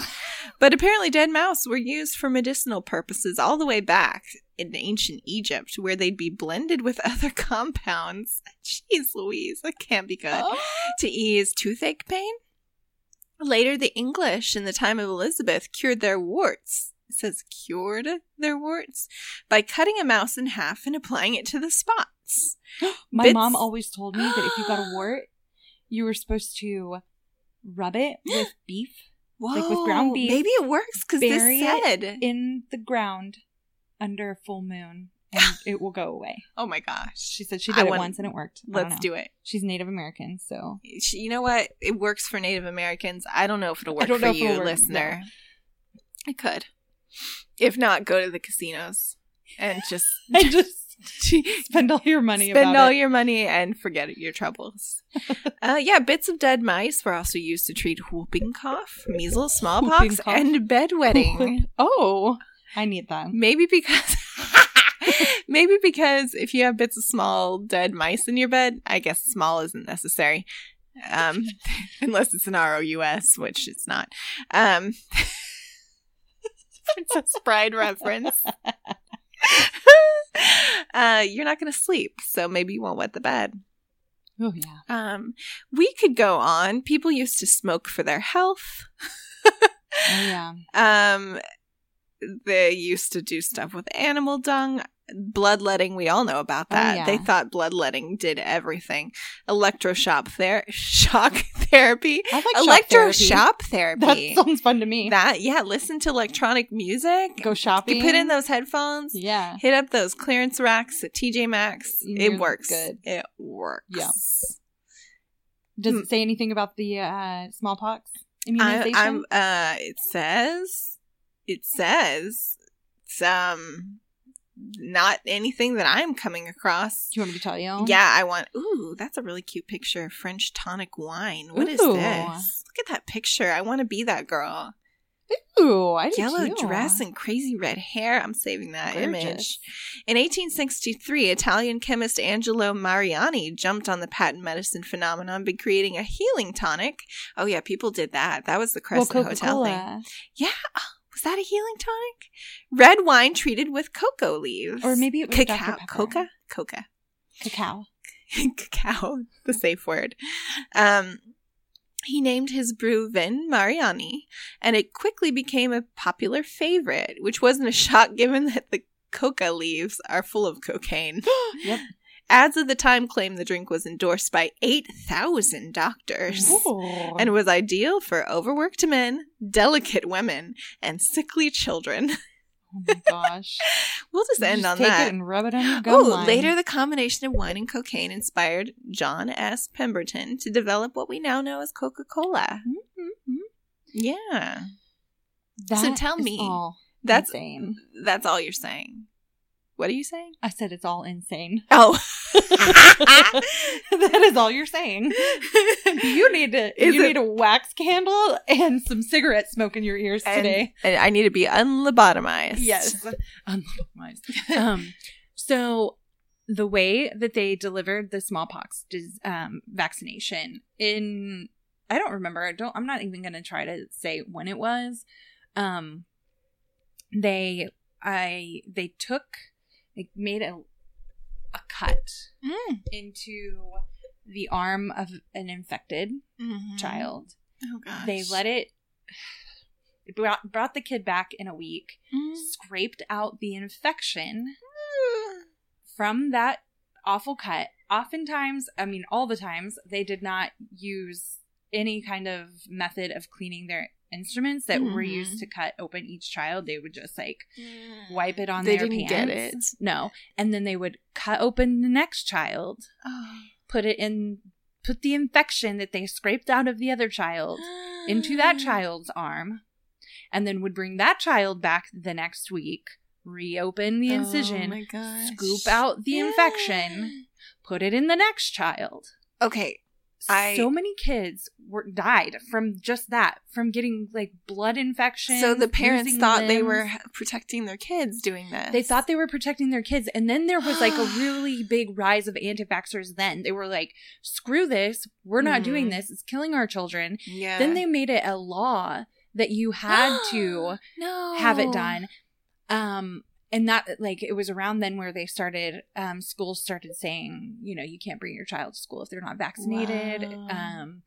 but apparently, dead mouse were used for medicinal purposes all the way back in ancient Egypt, where they'd be blended with other compounds. Jeez Louise, that can't be good. Oh. To ease toothache pain. Later, the English in the time of Elizabeth cured their warts. It says cured their warts by cutting a mouse in half and applying it to the spots. My Bits- mom always told me that if you got a wart, you were supposed to rub it with beef Whoa, Like with ground beef, Maybe it works because this said. in the ground under a full moon and it will go away. oh my gosh. She said she I did it want- once and it worked. Let's do it. She's Native American, so Sh- You know what? It works for Native Americans. I don't know if it'll work for you, work, listener. It could. If not, go to the casinos and just and just spend all your money spend all it. your money and forget your troubles. uh, yeah, bits of dead mice were also used to treat whooping cough, measles, smallpox, cough. and bedwetting. oh, I need that. maybe because. Maybe because if you have bits of small dead mice in your bed, I guess small isn't necessary. Um, unless it's an ROUS, which it's not. Um, Princess Bride reference. uh, you're not going to sleep, so maybe you won't wet the bed. Oh yeah. Um, we could go on. People used to smoke for their health. Oh yeah. Um, they used to do stuff with animal dung, bloodletting. We all know about Oh, that. yeah. They thought bloodletting did everything. Electroshock ther- shock therapy. I like shock therapy. Electroshock therapy. That sounds fun to me. That yeah, listen to electronic music. Go shopping. You put in those headphones. Yeah. Hit up those clearance racks at TJ Maxx. You're It works. good. It works. Yeah. Does it say anything about the uh, smallpox I, immunization? I'm. Uh, it says. It says. Some. Not anything that I'm coming across. Do you want me to tell you? Yeah, I want. Ooh, that's a really cute picture French tonic wine. What is Ooh. this? Look at that picture. I want to be that girl. Ooh, I do Yellow too. dress and crazy red hair. I'm saving that Gorgeous. image. In 1863, Italian chemist Angelo Mariani jumped on the patent medicine phenomenon by creating a healing tonic. Oh yeah, people did that. That was the Well, Crescent Coca Hotel thing. Yeah. Ah, Was that a healing tonic? Red wine treated with cocoa leaves. or maybe it was cacao. Coca? Coca. Cacao. cacao, the safe word. Um, he named his brew Vin Mariani, and it quickly became a popular favorite, which wasn't a shock given that the coca leaves are full of cocaine. Yep. Ads of the time claimed the drink was endorsed by 8,000 doctors Ooh. and was ideal for overworked men, delicate women, and sickly children. oh my gosh. We'll just You end just on take that. it and rub it on your gum Oh, line. later the combination of wine and cocaine inspired John S. Pemberton to develop what we now know as Coca Cola. Mhm. Yeah, That tell is me. that's insane. that's all you're saying. What are you saying? I said it's all insane. Oh, that is all you're saying. You need to Is you it- need a wax candle and some cigarette smoke in your ears And- today. and I need to be unlobotomized. Yes. Unlobotomized. um, so the way that they delivered the smallpox dis- um, vaccination in, I don't remember. I don't. I'm not even going to try to say when it was. Um, they, I, they took, they made a, a cut Mm. into the arm of an infected Mhm. child. Oh gosh. They let it. It brought, brought the kid back in a week Mm. scraped out the infection from that awful cut. Oftentimes, I mean, all the times, they did not use any kind of method of cleaning their instruments that were Mhm. used to cut open each child. They would just like wipe it on They their didn't pants. get it. No. And then they would cut open the next child, Oh. put it in put the infection that they scraped out of the other child into that child's arm and then would bring that child back the next week, reopen the incision, Oh scoop out the infection, put it in the next child. Okay. I- so many kids were died from just that, from getting like blood infections. So the parents thought they were protecting their kids doing this. They thought they were protecting their kids. And then there was like a really big rise of anti vaxxers. Then they were like, screw this. We're not doing Mhm. this. It's killing our children. Yeah. Then they made it a law that you had to no have it done. Um, and that like it was around then where they started um schools started saying you know you can't bring your child to school if they're not vaccinated. Wow. um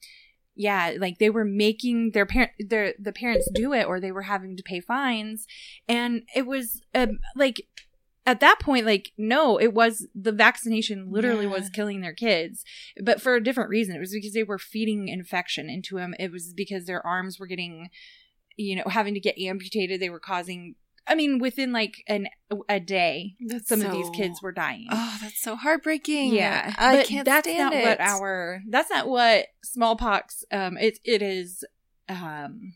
yeah like they were making their parent their the parents do it or they were having to pay fines. And it was um, like at that point like no it was the vaccination literally Yeah. was killing their kids but for a different reason. It was because they were feeding infection into them it was because their arms were getting you know having to get amputated. They were causing i mean within like an a day That's some of these kids were dying Oh, that's so heartbreaking. yeah I but can't that's stand not it. what our that's not what smallpox um it it is um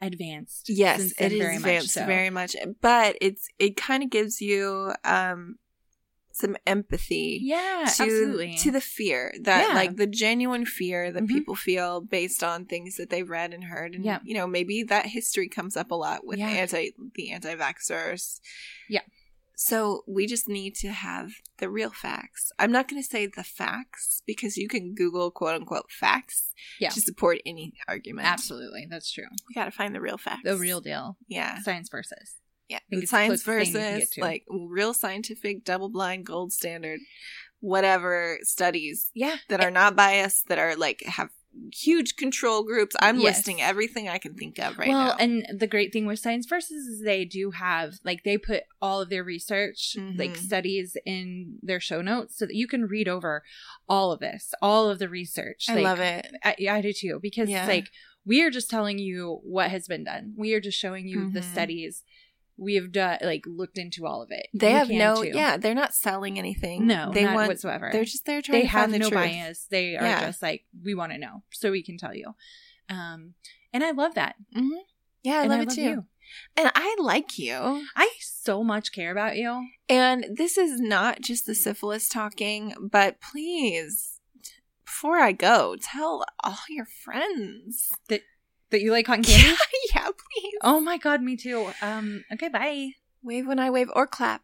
advanced yes, it is very much advanced so. very much, but it's it kind of gives you um some empathy. yeah to, absolutely to the fear that Yeah. like the genuine fear that Mhm. people feel based on things that they've read and heard and Yeah. you know maybe that history comes up a lot with Yeah. anti the anti-vaxxers Yeah. so we just need to have the real facts i'm not going to say the facts because you can google quote unquote facts Yeah. to support any argument absolutely that's true we got to find the real facts the real deal yeah science versus yeah science closest thing you can versus like real scientific double blind gold standard whatever studies yeah that are not biased, that are like have huge control groups. I'm Yes. listing everything I can think of right well now. Well, and the great thing with science versus is they do have like they put all of their research like Mhm. studies in their show notes so that you can read over all of this all of the research I like, love it. I, I do too because Yeah. like we are just telling you what has been done. We are just showing you the Mhm. studies we have done, like looked into all of it. They You have no, too. yeah, they're not selling anything. no, they not want. whatsoever. They're just there trying they to have find the no truth. bias. They are Yeah. just like we want to know, so we can tell you. Um, and I love that. hmm Yeah, I and love I it love too. you. And I like you. I so much care about you. And this is not just the syphilis talking, but please, before I go, tell all your friends. That you like cotton candy. yeah, please. oh my god, me too. Um, okay, bye. Wave when I wave or clap.